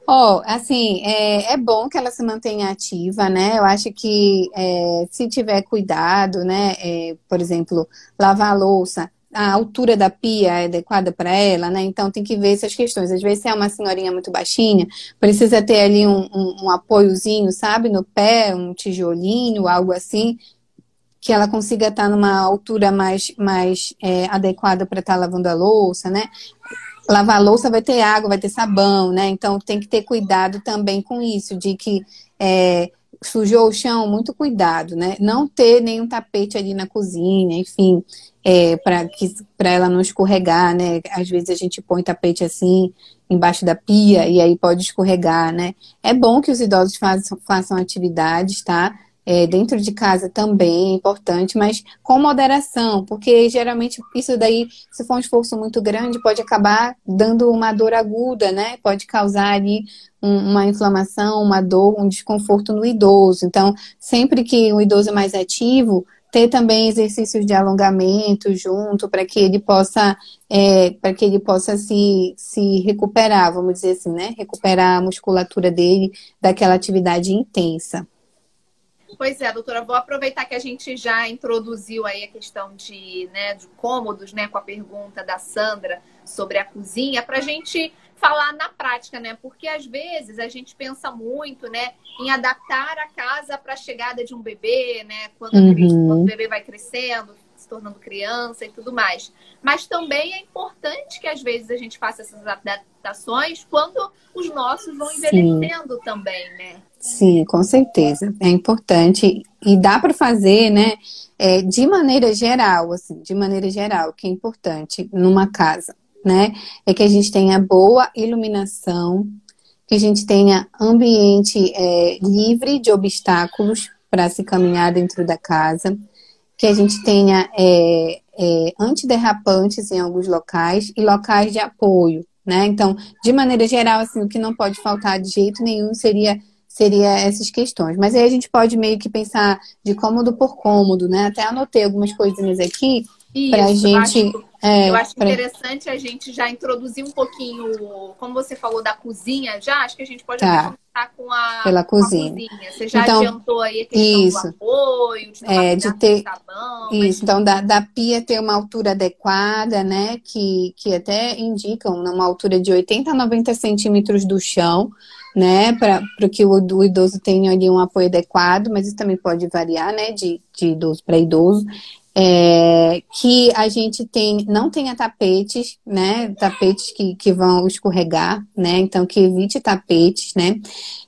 Ó, oh, assim, é, é, bom que ela se mantenha ativa, né? Eu acho que é, se tiver cuidado, né? É, por exemplo, lavar a louça, a altura da pia é adequada para ela, né? Então tem que ver essas questões. Às vezes, se é uma senhorinha muito baixinha, precisa ter ali um, um, um apoiozinho, sabe? No pé, um tijolinho, algo assim, que ela consiga estar numa altura mais, mais é, adequada para estar lavando a louça, né? Lavar a louça vai ter água, vai ter sabão, né? Então tem que ter cuidado também com isso, de que é, sujou o chão, muito cuidado, né? Não ter nenhum tapete ali na cozinha, enfim, é, para ela não escorregar, né? Às vezes a gente põe tapete assim embaixo da pia e aí pode escorregar, né? É bom que os idosos façam, façam atividades, tá? É, dentro de casa também é importante, mas com moderação, porque geralmente isso daí, se for um esforço muito grande, pode acabar dando uma dor aguda, né? Pode causar ali um, uma inflamação, uma dor, um desconforto no idoso. Então, sempre que o idoso é mais ativo, ter também exercícios de alongamento junto para que ele possa é, para que ele possa se, se recuperar, vamos dizer assim, né? Recuperar a musculatura dele daquela atividade intensa. Pois é, doutora, vou aproveitar que a gente já introduziu aí a questão de, né, de cômodos, né, com a pergunta da Sandra sobre a cozinha, para a gente falar na prática, né? Porque às vezes a gente pensa muito, né, em adaptar a casa para a chegada de um bebê, né, quando, uhum. quando o bebê vai crescendo, se tornando criança e tudo mais. Mas também é importante que às vezes a gente faça essas adaptações quando os nossos vão envelhecendo Sim. também, né? Sim, com certeza. É importante e dá para fazer, né? É, de maneira geral, assim, de maneira geral, que é importante numa casa, né? É que a gente tenha boa iluminação, que a gente tenha ambiente é, livre de obstáculos para se caminhar dentro da casa, que a gente tenha é, é, antiderrapantes em alguns locais e locais de apoio, né? Então, de maneira geral, assim, o que não pode faltar de jeito nenhum seria seria essas questões. Mas aí a gente pode meio que pensar de cômodo por cômodo, né? Até anotei algumas coisinhas aqui para a gente. Eu acho, é, eu acho pra... interessante a gente já introduzir um pouquinho, como você falou da cozinha, já acho que a gente pode tá. começar com a, Pela cozinha. a cozinha. Você já então, adiantou aí a questão isso. do apoio, de, é, de ter sabão, isso. Mas... Então da, da pia ter uma altura adequada, né? Que, que até indicam uma altura de 80 a 90 centímetros do chão né, para que o, o, idoso tenha ali um apoio adequado, mas isso também pode variar, né, de, de idoso para idoso. É, que a gente tem, não tenha tapetes, né, tapetes que, que vão escorregar, né, então que evite tapetes, né.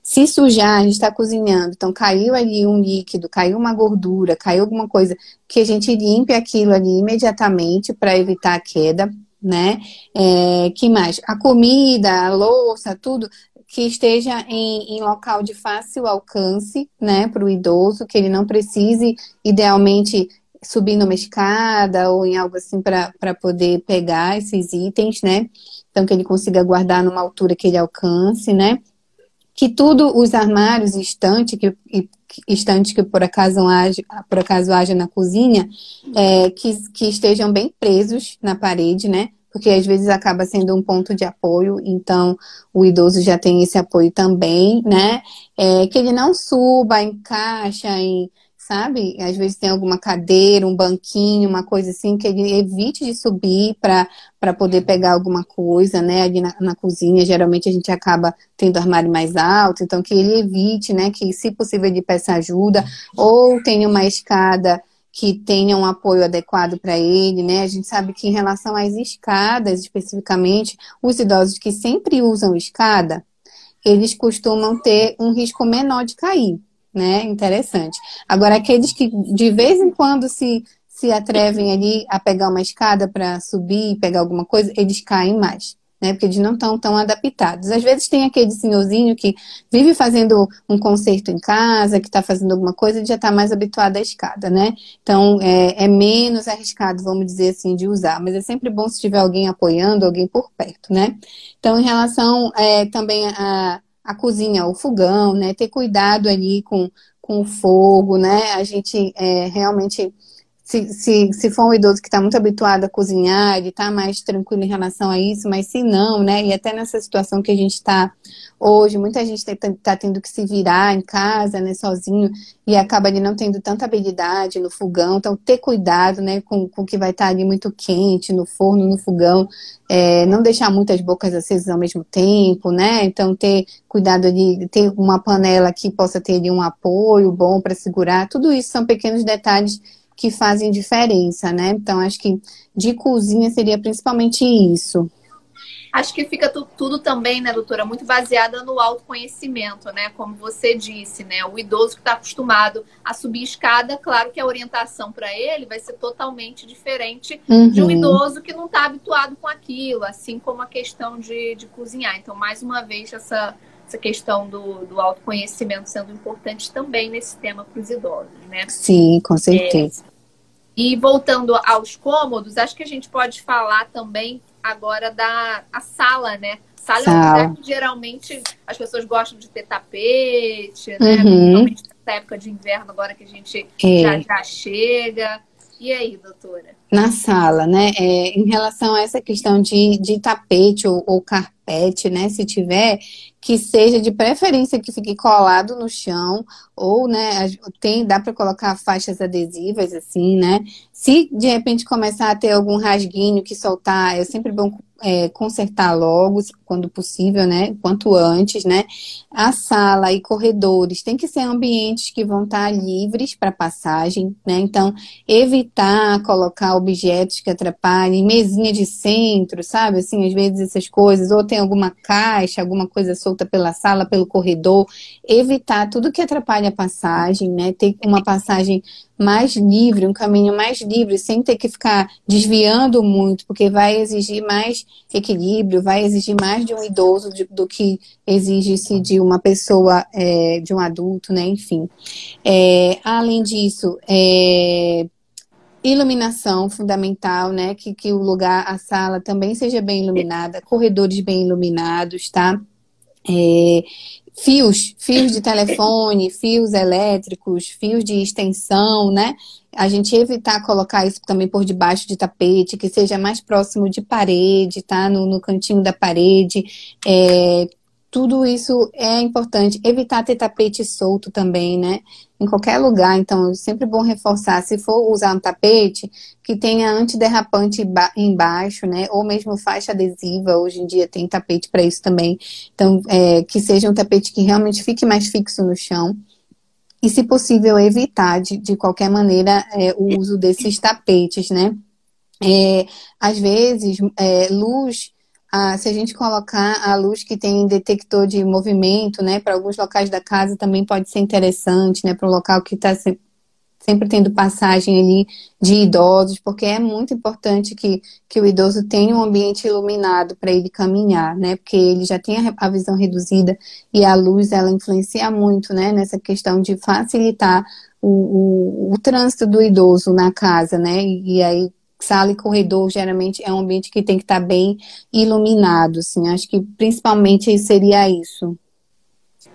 Se sujar, a gente está cozinhando, então caiu ali um líquido, caiu uma gordura, caiu alguma coisa, que a gente limpe aquilo ali imediatamente para evitar a queda, né? É, que mais? A comida, a louça, tudo que esteja em, em local de fácil alcance, né, para o idoso, que ele não precise, idealmente, subir numa escada ou em algo assim para poder pegar esses itens, né? Então que ele consiga guardar numa altura que ele alcance, né? Que tudo os armários, estante que estante que por acaso haja, por acaso haja na cozinha, é, que, que estejam bem presos na parede, né? Porque às vezes acaba sendo um ponto de apoio, então o idoso já tem esse apoio também, né? É, que ele não suba, encaixa em sabe? Às vezes tem alguma cadeira, um banquinho, uma coisa assim, que ele evite de subir para poder pegar alguma coisa, né? Ali na, na, cozinha, geralmente a gente acaba tendo armário mais alto, então que ele evite, né? Que, se possível, ele peça ajuda, ou tenha uma escada que tenha um apoio adequado para ele, né? A gente sabe que em relação às escadas, especificamente, os idosos que sempre usam escada, eles costumam ter um risco menor de cair né? Interessante. Agora, aqueles que de vez em quando se, se atrevem ali a pegar uma escada para subir pegar alguma coisa, eles caem mais. Né, porque eles não estão tão adaptados. Às vezes tem aquele senhorzinho que vive fazendo um concerto em casa, que está fazendo alguma coisa, já está mais habituado à escada, né? Então é, é, menos arriscado, vamos dizer assim, de usar. Mas é sempre bom se tiver alguém apoiando, alguém por perto, né? Então, em relação é, também a a cozinha, o fogão, né? Ter cuidado ali com, com o fogo, né? A gente é, realmente, se, se, se for um idoso que está muito habituado a cozinhar, ele está mais tranquilo em relação a isso, mas se não, né? E até nessa situação que a gente está hoje, muita gente está tá tendo que se virar em casa, né, sozinho, e acaba ali não tendo tanta habilidade no fogão, então ter cuidado, né, com, com o que vai estar tá ali muito quente no forno, no fogão, é, não deixar muitas bocas acesas ao mesmo tempo, né, então ter cuidado de ter uma panela que possa ter ali um apoio bom para segurar, tudo isso são pequenos detalhes que fazem diferença, né, então acho que de cozinha seria principalmente isso. Acho que fica tu, tudo também, né, doutora, muito baseada no autoconhecimento, né? Como você disse, né? O idoso que está acostumado a subir escada, claro que a orientação para ele vai ser totalmente diferente uhum. de um idoso que não está habituado com aquilo, assim como a questão de, de cozinhar. Então, mais uma vez, essa, essa questão do, do autoconhecimento sendo importante também nesse tema para os idosos, né? Sim, com certeza. É, e voltando aos cômodos, acho que a gente pode falar também agora da a sala, né? Sala, sala. é um lugar que geralmente as pessoas gostam de ter tapete, né? Uhum. Principalmente nessa época de inverno, agora que a gente é. já, já chega. E aí, doutora? Na sala, né? É, em relação a essa questão de, de tapete ou, ou carpete, né? Se tiver, que seja de preferência que fique colado no chão, ou, né, tem, dá para colocar faixas adesivas, assim, né? Se de repente começar a ter algum rasguinho que soltar, é sempre bom é, consertar logo, quando possível, né? Quanto antes, né? A sala e corredores tem que ser ambientes que vão estar livres para passagem, né? Então, evitar colocar objetos que atrapalhem, mesinha de centro, sabe? Assim, às vezes essas coisas, ou tem alguma caixa, alguma coisa solta pela sala, pelo corredor, evitar tudo que atrapalha a passagem, né? Ter uma passagem mais livre, um caminho mais livre, sem ter que ficar desviando muito, porque vai exigir mais equilíbrio, vai exigir mais de um idoso de, do que exige-se de uma pessoa, é, de um adulto, né? Enfim. É, além disso, é, iluminação fundamental, né? Que, que o lugar, a sala também seja bem iluminada, corredores bem iluminados, tá? É, fios, fios de telefone, fios elétricos, fios de extensão, né? A gente evitar colocar isso também por debaixo de tapete, que seja mais próximo de parede, tá? No, no cantinho da parede. É, tudo isso é importante. Evitar ter tapete solto também, né? Em qualquer lugar. Então, é sempre bom reforçar. Se for usar um tapete, que tenha antiderrapante embaixo, né? Ou mesmo faixa adesiva. Hoje em dia tem tapete para isso também. Então, é, que seja um tapete que realmente fique mais fixo no chão. E, se possível, evitar de, de qualquer maneira é, o uso desses tapetes, né? É, às vezes, é, luz ah, se a gente colocar a luz que tem detector de movimento, né, para alguns locais da casa também pode ser interessante, né, para um local que está se, sempre tendo passagem ali de idosos, porque é muito importante que, que o idoso tenha um ambiente iluminado para ele caminhar, né, porque ele já tem a, a visão reduzida e a luz ela influencia muito, né, nessa questão de facilitar o, o, o trânsito do idoso na casa, né? E, e aí sala e corredor geralmente é um ambiente que tem que estar bem iluminado, assim. Acho que principalmente seria isso.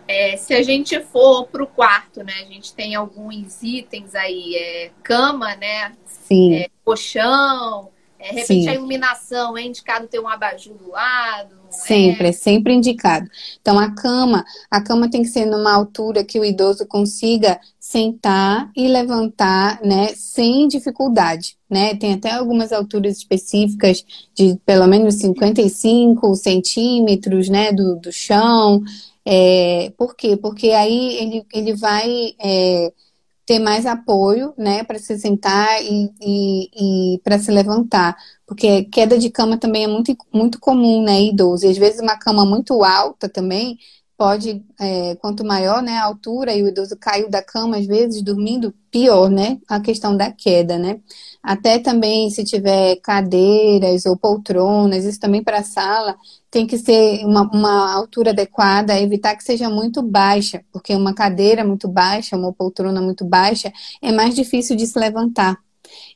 É, se a gente for para o quarto, né, a gente tem alguns itens aí, é, cama, né, Sim. É, colchão, é, de repente Sim. a iluminação é indicado ter um abajur do lado. Sempre, é? é sempre indicado. Então a cama, a cama tem que ser numa altura que o idoso consiga sentar e levantar, né, sem dificuldade, né? Tem até algumas alturas específicas de pelo menos 55 centímetros, né, do, do chão. É, por quê? Porque aí ele, ele vai é, ter mais apoio, né, para se sentar e, e, e para se levantar. Porque queda de cama também é muito, muito comum, né, idoso. E às vezes uma cama muito alta também pode, é, quanto maior né, a altura e o idoso caiu da cama, às vezes, dormindo, pior, né? A questão da queda, né? Até também se tiver cadeiras ou poltronas, isso também para a sala, tem que ser uma, uma altura adequada, evitar que seja muito baixa, porque uma cadeira muito baixa, uma poltrona muito baixa, é mais difícil de se levantar.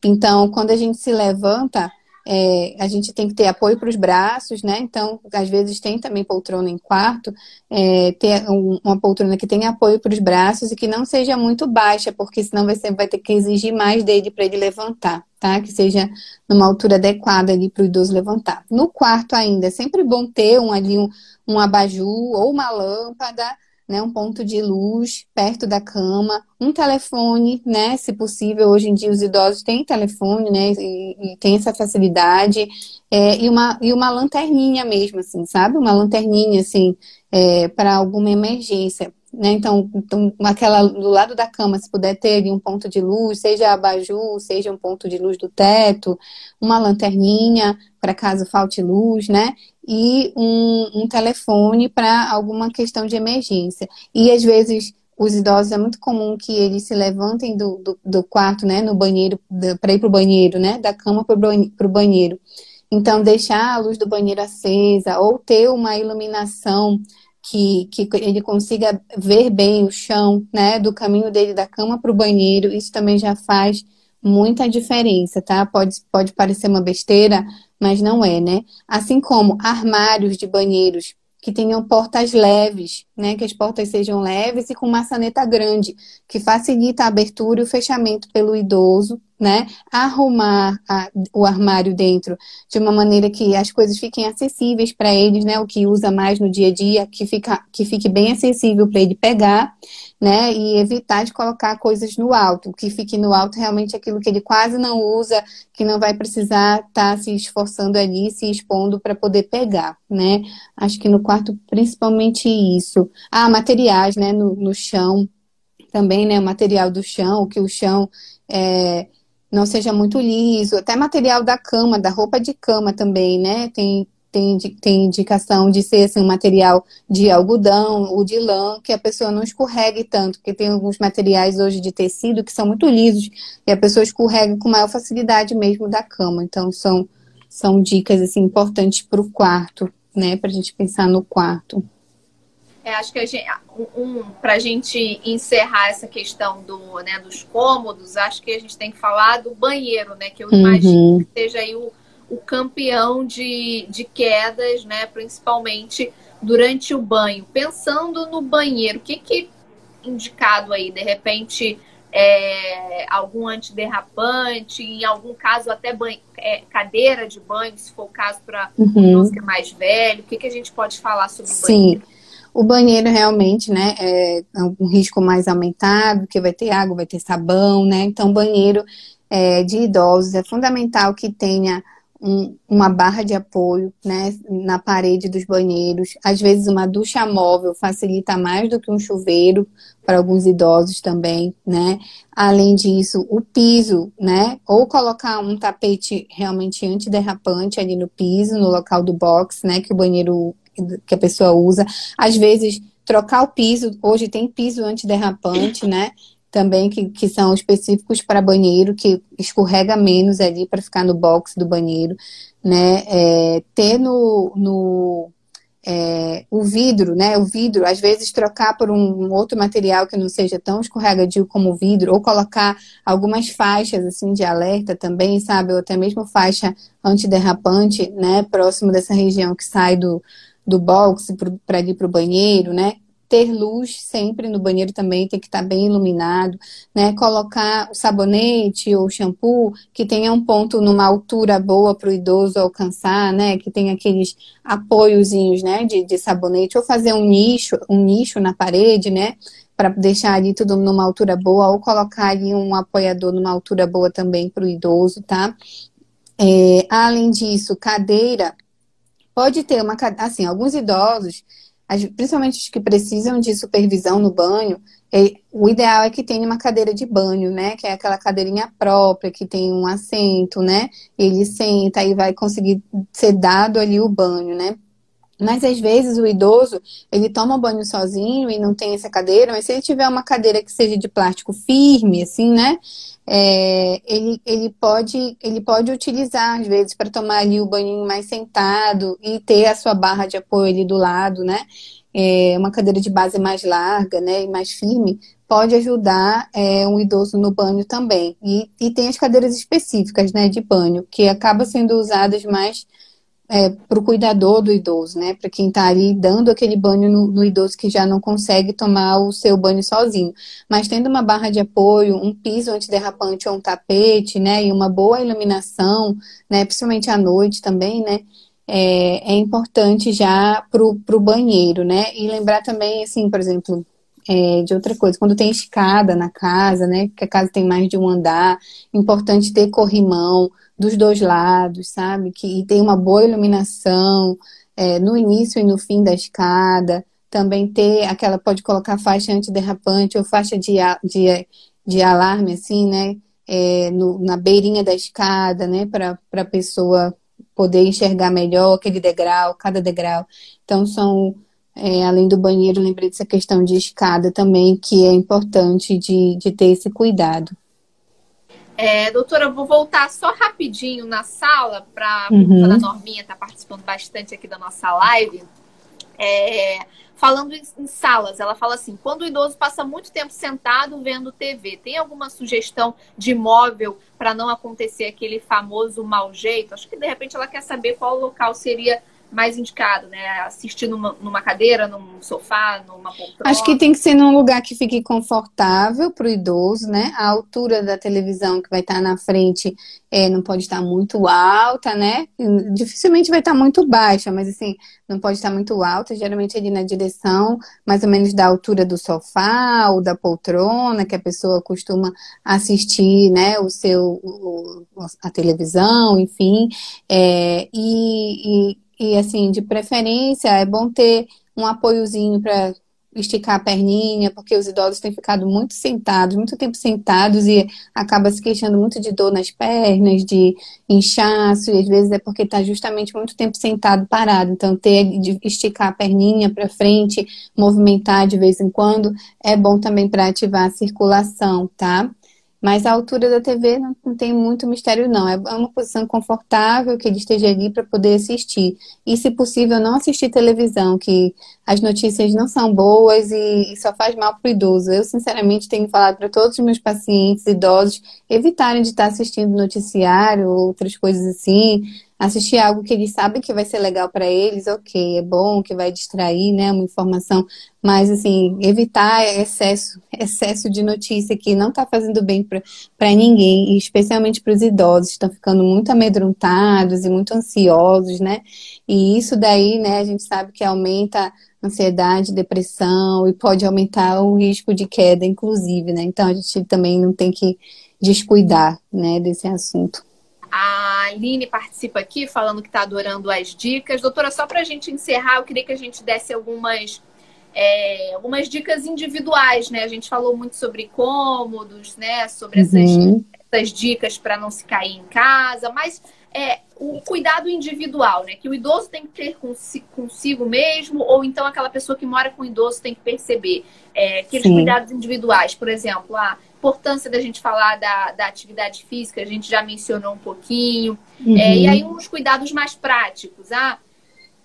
Então, quando a gente se levanta, é, a gente tem que ter apoio para os braços, né? Então, às vezes tem também poltrona em quarto, é, ter um, uma poltrona que tenha apoio para os braços e que não seja muito baixa, porque senão você vai ter que exigir mais dele para ele levantar, tá? Que seja numa altura adequada ali para o idoso levantar. No quarto ainda, é sempre bom ter um ali um, um abajur ou uma lâmpada né, um ponto de luz perto da cama, um telefone, né, se possível, hoje em dia os idosos têm telefone, né, e, e tem essa facilidade, é, e, uma, e uma lanterninha mesmo, assim, sabe? Uma lanterninha, assim, é, para alguma emergência. Né? Então, então, aquela do lado da cama, se puder ter um ponto de luz, seja abajur, seja um ponto de luz do teto, uma lanterninha para caso falte luz, né? E um, um telefone para alguma questão de emergência. E às vezes os idosos é muito comum que eles se levantem do, do, do quarto, né, no banheiro, para ir para o banheiro, né, da cama para o banheiro. Então, deixar a luz do banheiro acesa ou ter uma iluminação que, que ele consiga ver bem o chão, né, do caminho dele da cama para o banheiro, isso também já faz muita diferença, tá? Pode, pode parecer uma besteira, mas não é, né? Assim como armários de banheiros que tenham portas leves, né? Que as portas sejam leves e com maçaneta grande, que facilita a abertura e o fechamento pelo idoso, né? Arrumar a, o armário dentro de uma maneira que as coisas fiquem acessíveis para eles, né? O que usa mais no dia a dia, que, fica, que fique bem acessível para ele pegar, né? E evitar de colocar coisas no alto. O que fique no alto realmente é aquilo que ele quase não usa, que não vai precisar estar tá se esforçando ali, se expondo para poder pegar, né? Acho que no quarto, principalmente isso. Ah, materiais, né? No, no chão também, né? O material do chão, que o chão é, não seja muito liso, até material da cama, da roupa de cama também, né? Tem, tem, tem indicação de ser assim, um material de algodão ou de lã, que a pessoa não escorregue tanto, porque tem alguns materiais hoje de tecido que são muito lisos e a pessoa escorrega com maior facilidade mesmo da cama. Então, são, são dicas assim, importantes para o quarto, né? Para a gente pensar no quarto. É, acho que a gente, um, para a gente encerrar essa questão do, né, dos cômodos, acho que a gente tem que falar do banheiro, né? Que eu imagino uhum. que seja aí o, o campeão de, de quedas, né? Principalmente durante o banho. Pensando no banheiro, o que que indicado aí? De repente, é, algum antiderrapante, em algum caso até banho, é, cadeira de banho, se for o caso para uhum. o que é mais velho. O que, que a gente pode falar sobre Sim. o banheiro? Sim. O banheiro realmente, né, é um risco mais aumentado, porque vai ter água, vai ter sabão, né? Então, banheiro é, de idosos é fundamental que tenha um, uma barra de apoio, né, na parede dos banheiros. Às vezes, uma ducha móvel facilita mais do que um chuveiro para alguns idosos também, né? Além disso, o piso, né? Ou colocar um tapete realmente antiderrapante ali no piso, no local do box, né? Que o banheiro que a pessoa usa. Às vezes, trocar o piso, hoje tem piso antiderrapante, né? Também que, que são específicos para banheiro, que escorrega menos ali para ficar no box do banheiro, né? É, ter no, no é, o vidro, né? O vidro, às vezes trocar por um, outro material que não seja tão escorregadio como o vidro, ou colocar algumas faixas assim de alerta também, sabe? Ou até mesmo faixa antiderrapante, né? Próximo dessa região que sai do, do box para ir para o banheiro, né? ter luz sempre no banheiro também, tem que estar tá bem iluminado, né? Colocar o sabonete ou shampoo que tenha um ponto numa altura boa para o idoso alcançar, né? Que tenha aqueles apoiozinhos, né? De, de sabonete, ou fazer um nicho, um nicho na parede, né? Para deixar ali tudo numa altura boa, ou colocar ali um apoiador numa altura boa também para o idoso, tá? É, além disso, cadeira. Pode ter uma, assim, alguns idosos principalmente os que precisam de supervisão no banho, é, o ideal é que tenha uma cadeira de banho, né? Que é aquela cadeirinha própria, que tem um assento, né? Ele senta e vai conseguir ser dado ali o banho, né? Mas às vezes o idoso, ele toma banho sozinho e não tem essa cadeira, mas se ele tiver uma cadeira que seja de plástico firme, assim, né? É, ele, ele, pode, ele pode utilizar, às vezes, para tomar ali o banho mais sentado e ter a sua barra de apoio ali do lado, né? É, uma cadeira de base mais larga, né? E mais firme, pode ajudar é, um idoso no banho também. E, e tem as cadeiras específicas, né, de banho, que acabam sendo usadas mais é, para o cuidador do idoso, né? Para quem está ali dando aquele banho no, no, idoso que já não consegue tomar o seu banho sozinho. Mas tendo uma barra de apoio, um piso antiderrapante ou um tapete, né? E uma boa iluminação, né? Principalmente à noite também, né? É, é importante já para o banheiro, né? E lembrar também, assim, por exemplo, é, de outra coisa. Quando tem escada na casa, né? Que a casa tem mais de um andar, importante ter corrimão dos dois lados, sabe? Que tem uma boa iluminação é, no início e no fim da escada. Também ter aquela, pode colocar faixa antiderrapante ou faixa de, de, de alarme, assim, né? É, no, na beirinha da escada, né? Para a pessoa poder enxergar melhor aquele degrau, cada degrau. Então, são, é, além do banheiro, lembrei dessa questão de escada também, que é importante de, de ter esse cuidado. É, doutora, eu vou voltar só rapidinho na sala para uhum. a Norminha está participando bastante aqui da nossa live. É, falando em, em, salas, ela fala assim: quando o idoso passa muito tempo sentado vendo TV, tem alguma sugestão de móvel para não acontecer aquele famoso mau jeito? Acho que de repente ela quer saber qual local seria mais indicado, né? Assistir numa, numa cadeira, num sofá, numa poltrona. Acho que tem que ser num lugar que fique confortável para o idoso, né? A altura da televisão que vai estar na frente é, não pode estar muito alta, né? Dificilmente vai estar muito baixa, mas assim, não pode estar muito alta, geralmente ali na direção mais ou menos da altura do sofá ou da poltrona que a pessoa costuma assistir, né? O seu, o, a televisão, enfim. É, e, e e assim, de preferência, é bom ter um apoiozinho para esticar a perninha, porque os idosos têm ficado muito sentados, muito tempo sentados e acaba se queixando muito de dor nas pernas, de inchaço, e às vezes é porque está justamente muito tempo sentado, parado. Então, ter de esticar a perninha para frente, movimentar de vez em quando, é bom também para ativar a circulação, tá? Mas a altura da TV não, não, tem muito mistério, não. É uma posição confortável que ele esteja ali para poder assistir. E, se possível, não assistir televisão, que as notícias não são boas e, e só faz mal para o idoso. Eu, sinceramente, tenho falado para todos os meus pacientes idosos evitarem de estar assistindo noticiário ou outras coisas assim assistir algo que eles sabem que vai ser legal para eles, ok, é bom, que vai distrair, né, uma informação, mas assim, evitar excesso, excesso de notícia que não está fazendo bem para ninguém, especialmente para os idosos, estão ficando muito amedrontados e muito ansiosos, né? E isso daí, né, a gente sabe que aumenta ansiedade, depressão e pode aumentar o risco de queda, inclusive, né? Então a gente também não tem que descuidar, né, desse assunto. A Aline participa aqui falando que está adorando as dicas. Doutora, só para a gente encerrar, eu queria que a gente desse algumas, é, algumas dicas individuais, né? A gente falou muito sobre cômodos, né? Sobre essas, uhum. essas dicas para não se cair em casa, mas é, o cuidado individual, né? Que o idoso tem que ter consigo, mesmo, ou então aquela pessoa que mora com o idoso tem que perceber. É, aqueles Sim. cuidados individuais, por exemplo, ah, importância da gente falar da, da atividade física, a gente já mencionou um pouquinho. Uhum. É, e aí uns cuidados mais práticos. Ah,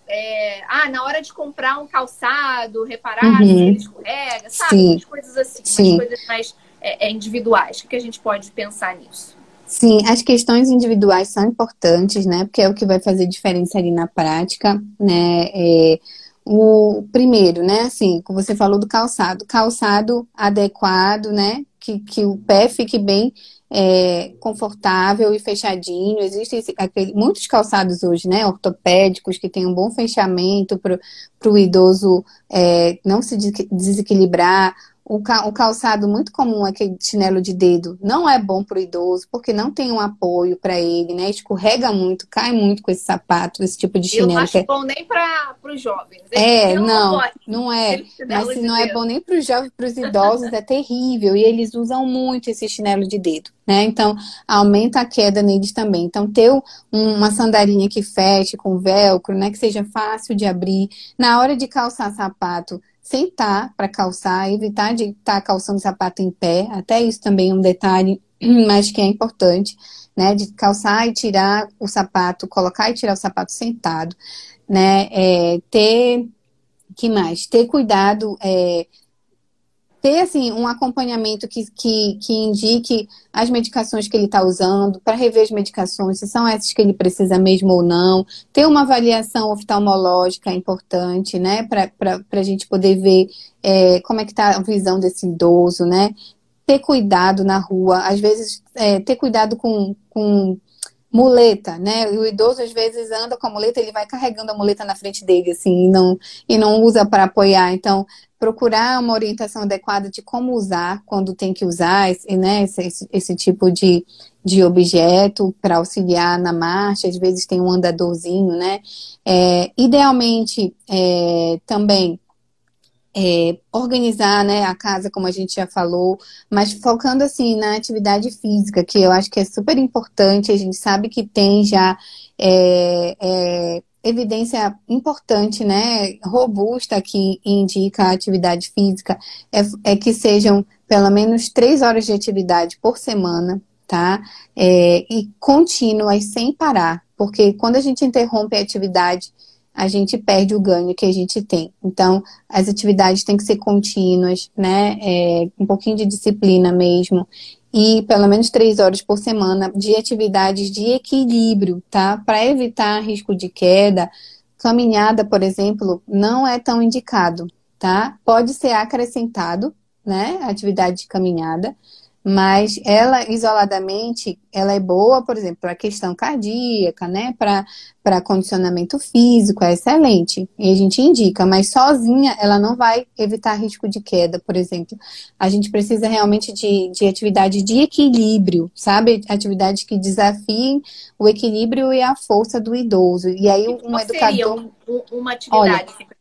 é, ah, na hora de comprar um calçado, reparar uhum. se ele escorrega, sabe? Sim. Umas coisas assim, Sim. umas coisas mais é, é, individuais. O que a gente pode pensar nisso? Sim, as questões individuais são importantes, né? Porque é o que vai fazer diferença ali na prática, né? É, o primeiro, né? Assim, como você falou do calçado, calçado adequado, né? Que, que o pé fique bem é, confortável e fechadinho. Existem aquele, muitos calçados hoje, né? Ortopédicos que têm um bom fechamento para o idoso é, não se desequilibrar o, calçado muito comum, aquele chinelo de dedo, não é bom para o idoso, porque não tem um apoio para ele, né? Escorrega muito, cai muito com esse sapato, esse tipo de chinelo. Eu não acho é... bom nem para os jovens. é, não, não é. Mas se não é bom nem para os jovens, para os idosos, é terrível. E eles usam muito esse chinelo de dedo, né? Então, aumenta a queda neles também. Então, ter uma sandalinha que feche com velcro, né? Que seja fácil de abrir. Na hora de calçar sapato, sentar para calçar, evitar de estar tá calçando sapato em pé. Até isso também é um detalhe, mas que é importante, né? De calçar e tirar o sapato, colocar e tirar o sapato sentado, né? É, ter que mais? Ter cuidado é, ter assim um acompanhamento que, que, que indique as medicações que ele está usando, para rever as medicações, se são essas que ele precisa mesmo ou não, ter uma avaliação oftalmológica é importante, né, para a gente poder ver é, como é que está a visão desse idoso, né, ter cuidado na rua, às vezes é, ter cuidado com, com muleta, né? O idoso às vezes anda com a muleta, ele vai carregando a muleta na frente dele, assim, e não, e não usa para apoiar. Então, procurar uma orientação adequada de como usar quando tem que usar esse, né, esse, esse tipo de, de objeto para auxiliar na marcha, às vezes tem um andadorzinho, né? É, idealmente, é, também é, organizar né, a casa, como a gente já falou, mas focando assim na atividade física, que eu acho que é super importante, a gente sabe que tem já é, é, evidência importante, né, robusta que indica a atividade física, é, é, que sejam pelo menos três horas de atividade por semana, tá? É, e contínuas, sem parar, porque quando a gente interrompe a atividade a gente perde o ganho que a gente tem. Então, as atividades têm que ser contínuas, né? É, um pouquinho de disciplina mesmo. E pelo menos três horas por semana de atividades de equilíbrio, tá? Para evitar risco de queda. Caminhada, por exemplo, não é tão indicado, tá? Pode ser acrescentado, né? Atividade de caminhada, mas ela isoladamente ela é boa, por exemplo, para questão cardíaca, né? Para condicionamento físico, é excelente. E a gente indica, mas sozinha ela não vai evitar risco de queda, por exemplo. A gente precisa realmente de, de atividade de equilíbrio, sabe? Atividades que desafiem o equilíbrio e a força do idoso. E aí, um educador. Um, uma atividade Olha,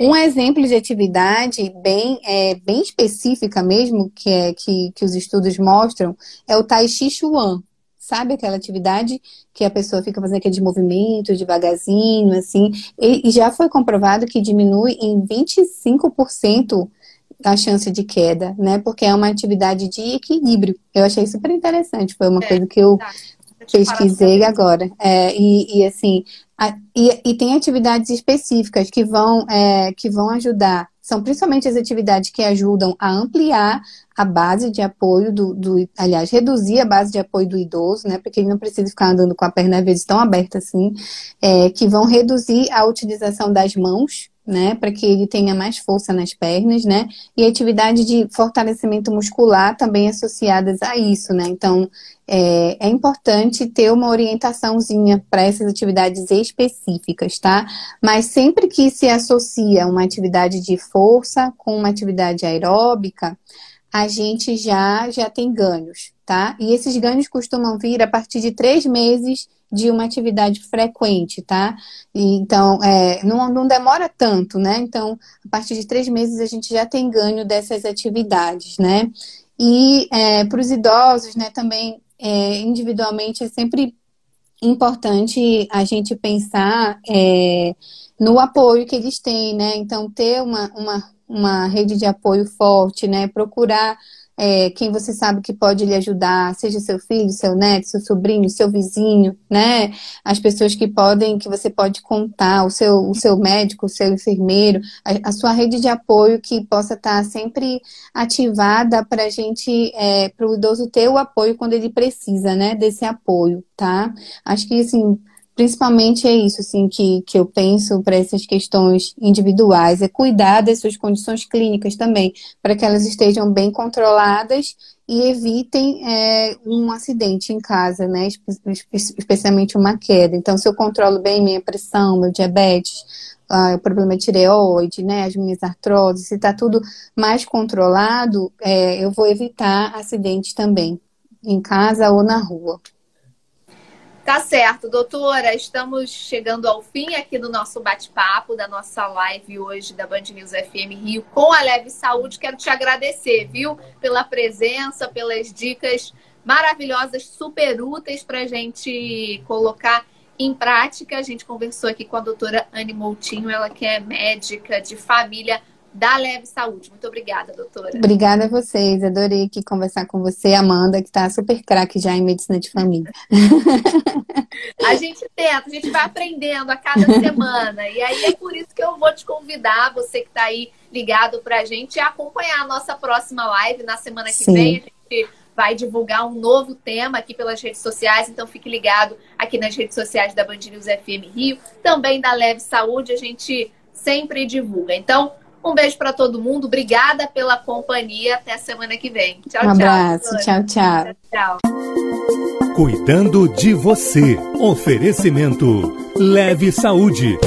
um exemplo de atividade bem, é, bem específica mesmo, que, é, que, que os estudos mostram, é o Tai Chi Chuan. Sabe aquela atividade que a pessoa fica fazendo aqueles movimentos devagarzinho, assim? E, e já foi comprovado que diminui em 25% a chance de queda, né? Porque é uma atividade de equilíbrio. Eu achei super interessante. Foi uma é, coisa que eu tá. pesquisei agora. É, e, e, assim, a, e, e, tem atividades específicas que vão, é, que vão ajudar são principalmente as atividades que ajudam a ampliar a base de apoio do, do, aliás, reduzir a base de apoio do idoso, né, porque ele não precisa ficar andando com a perna às vezes tão aberta assim, é, que vão reduzir a utilização das mãos, né, para que ele tenha mais força nas pernas, né, e atividade de fortalecimento muscular também associadas a isso, né, então é, é importante ter uma orientaçãozinha para essas atividades específicas, tá? Mas sempre que se associa uma atividade de força com uma atividade aeróbica, a gente já, já tem ganhos, tá? E esses ganhos costumam vir a partir de três meses de uma atividade frequente, tá? Então, é, não, não demora tanto, né? Então, a partir de três meses a gente já tem ganho dessas atividades, né? E é, para os idosos, né, também é, individualmente é sempre importante a gente pensar é, no apoio que eles têm, né? Então, ter uma, uma, uma rede de apoio forte, né? Procurar é, quem você sabe que pode lhe ajudar, seja seu filho, seu neto, seu sobrinho, seu vizinho, né? As pessoas que podem, que você pode contar, o seu, o seu médico, o seu enfermeiro, a, a sua rede de apoio que possa estar sempre ativada para a gente, é, para o idoso ter o apoio quando ele precisa, né? Desse apoio, tá? Acho que assim principalmente é isso assim que, que eu penso para essas questões individuais, é cuidar das suas condições clínicas também, para que elas estejam bem controladas e evitem é, um acidente em casa, né? Especialmente uma queda. Então, se eu controlo bem minha pressão, meu diabetes, uh, o problema de tireoide, né? As minhas artroses, se está tudo mais controlado, é, eu vou evitar acidentes também, em casa ou na rua. Tá certo, doutora. Estamos chegando ao fim aqui do nosso bate-papo, da nossa live hoje da Band News FM Rio com a Leve Saúde. Quero te agradecer, viu, pela presença, pelas dicas maravilhosas, super úteis para a gente colocar em prática. A gente conversou aqui com a doutora Anne Moutinho, ela que é médica de família da Leve Saúde. Muito obrigada, doutora. Obrigada a vocês. Adorei aqui conversar com você, Amanda, que está super craque já em medicina de família. a gente tenta, a gente vai aprendendo a cada semana. E aí é por isso que eu vou te convidar, você que está aí ligado para a gente, a acompanhar a nossa próxima live na semana que Sim. vem. A gente vai divulgar um novo tema aqui pelas redes sociais, então fique ligado aqui nas redes sociais da Band News FM Rio, também da Leve Saúde, a gente sempre divulga. Então, um beijo para todo mundo. Obrigada pela companhia. Até semana que vem. Tchau, um tchau. Um abraço. Tchau, tchau. Tchau. Cuidando de você. Oferecimento Leve Saúde.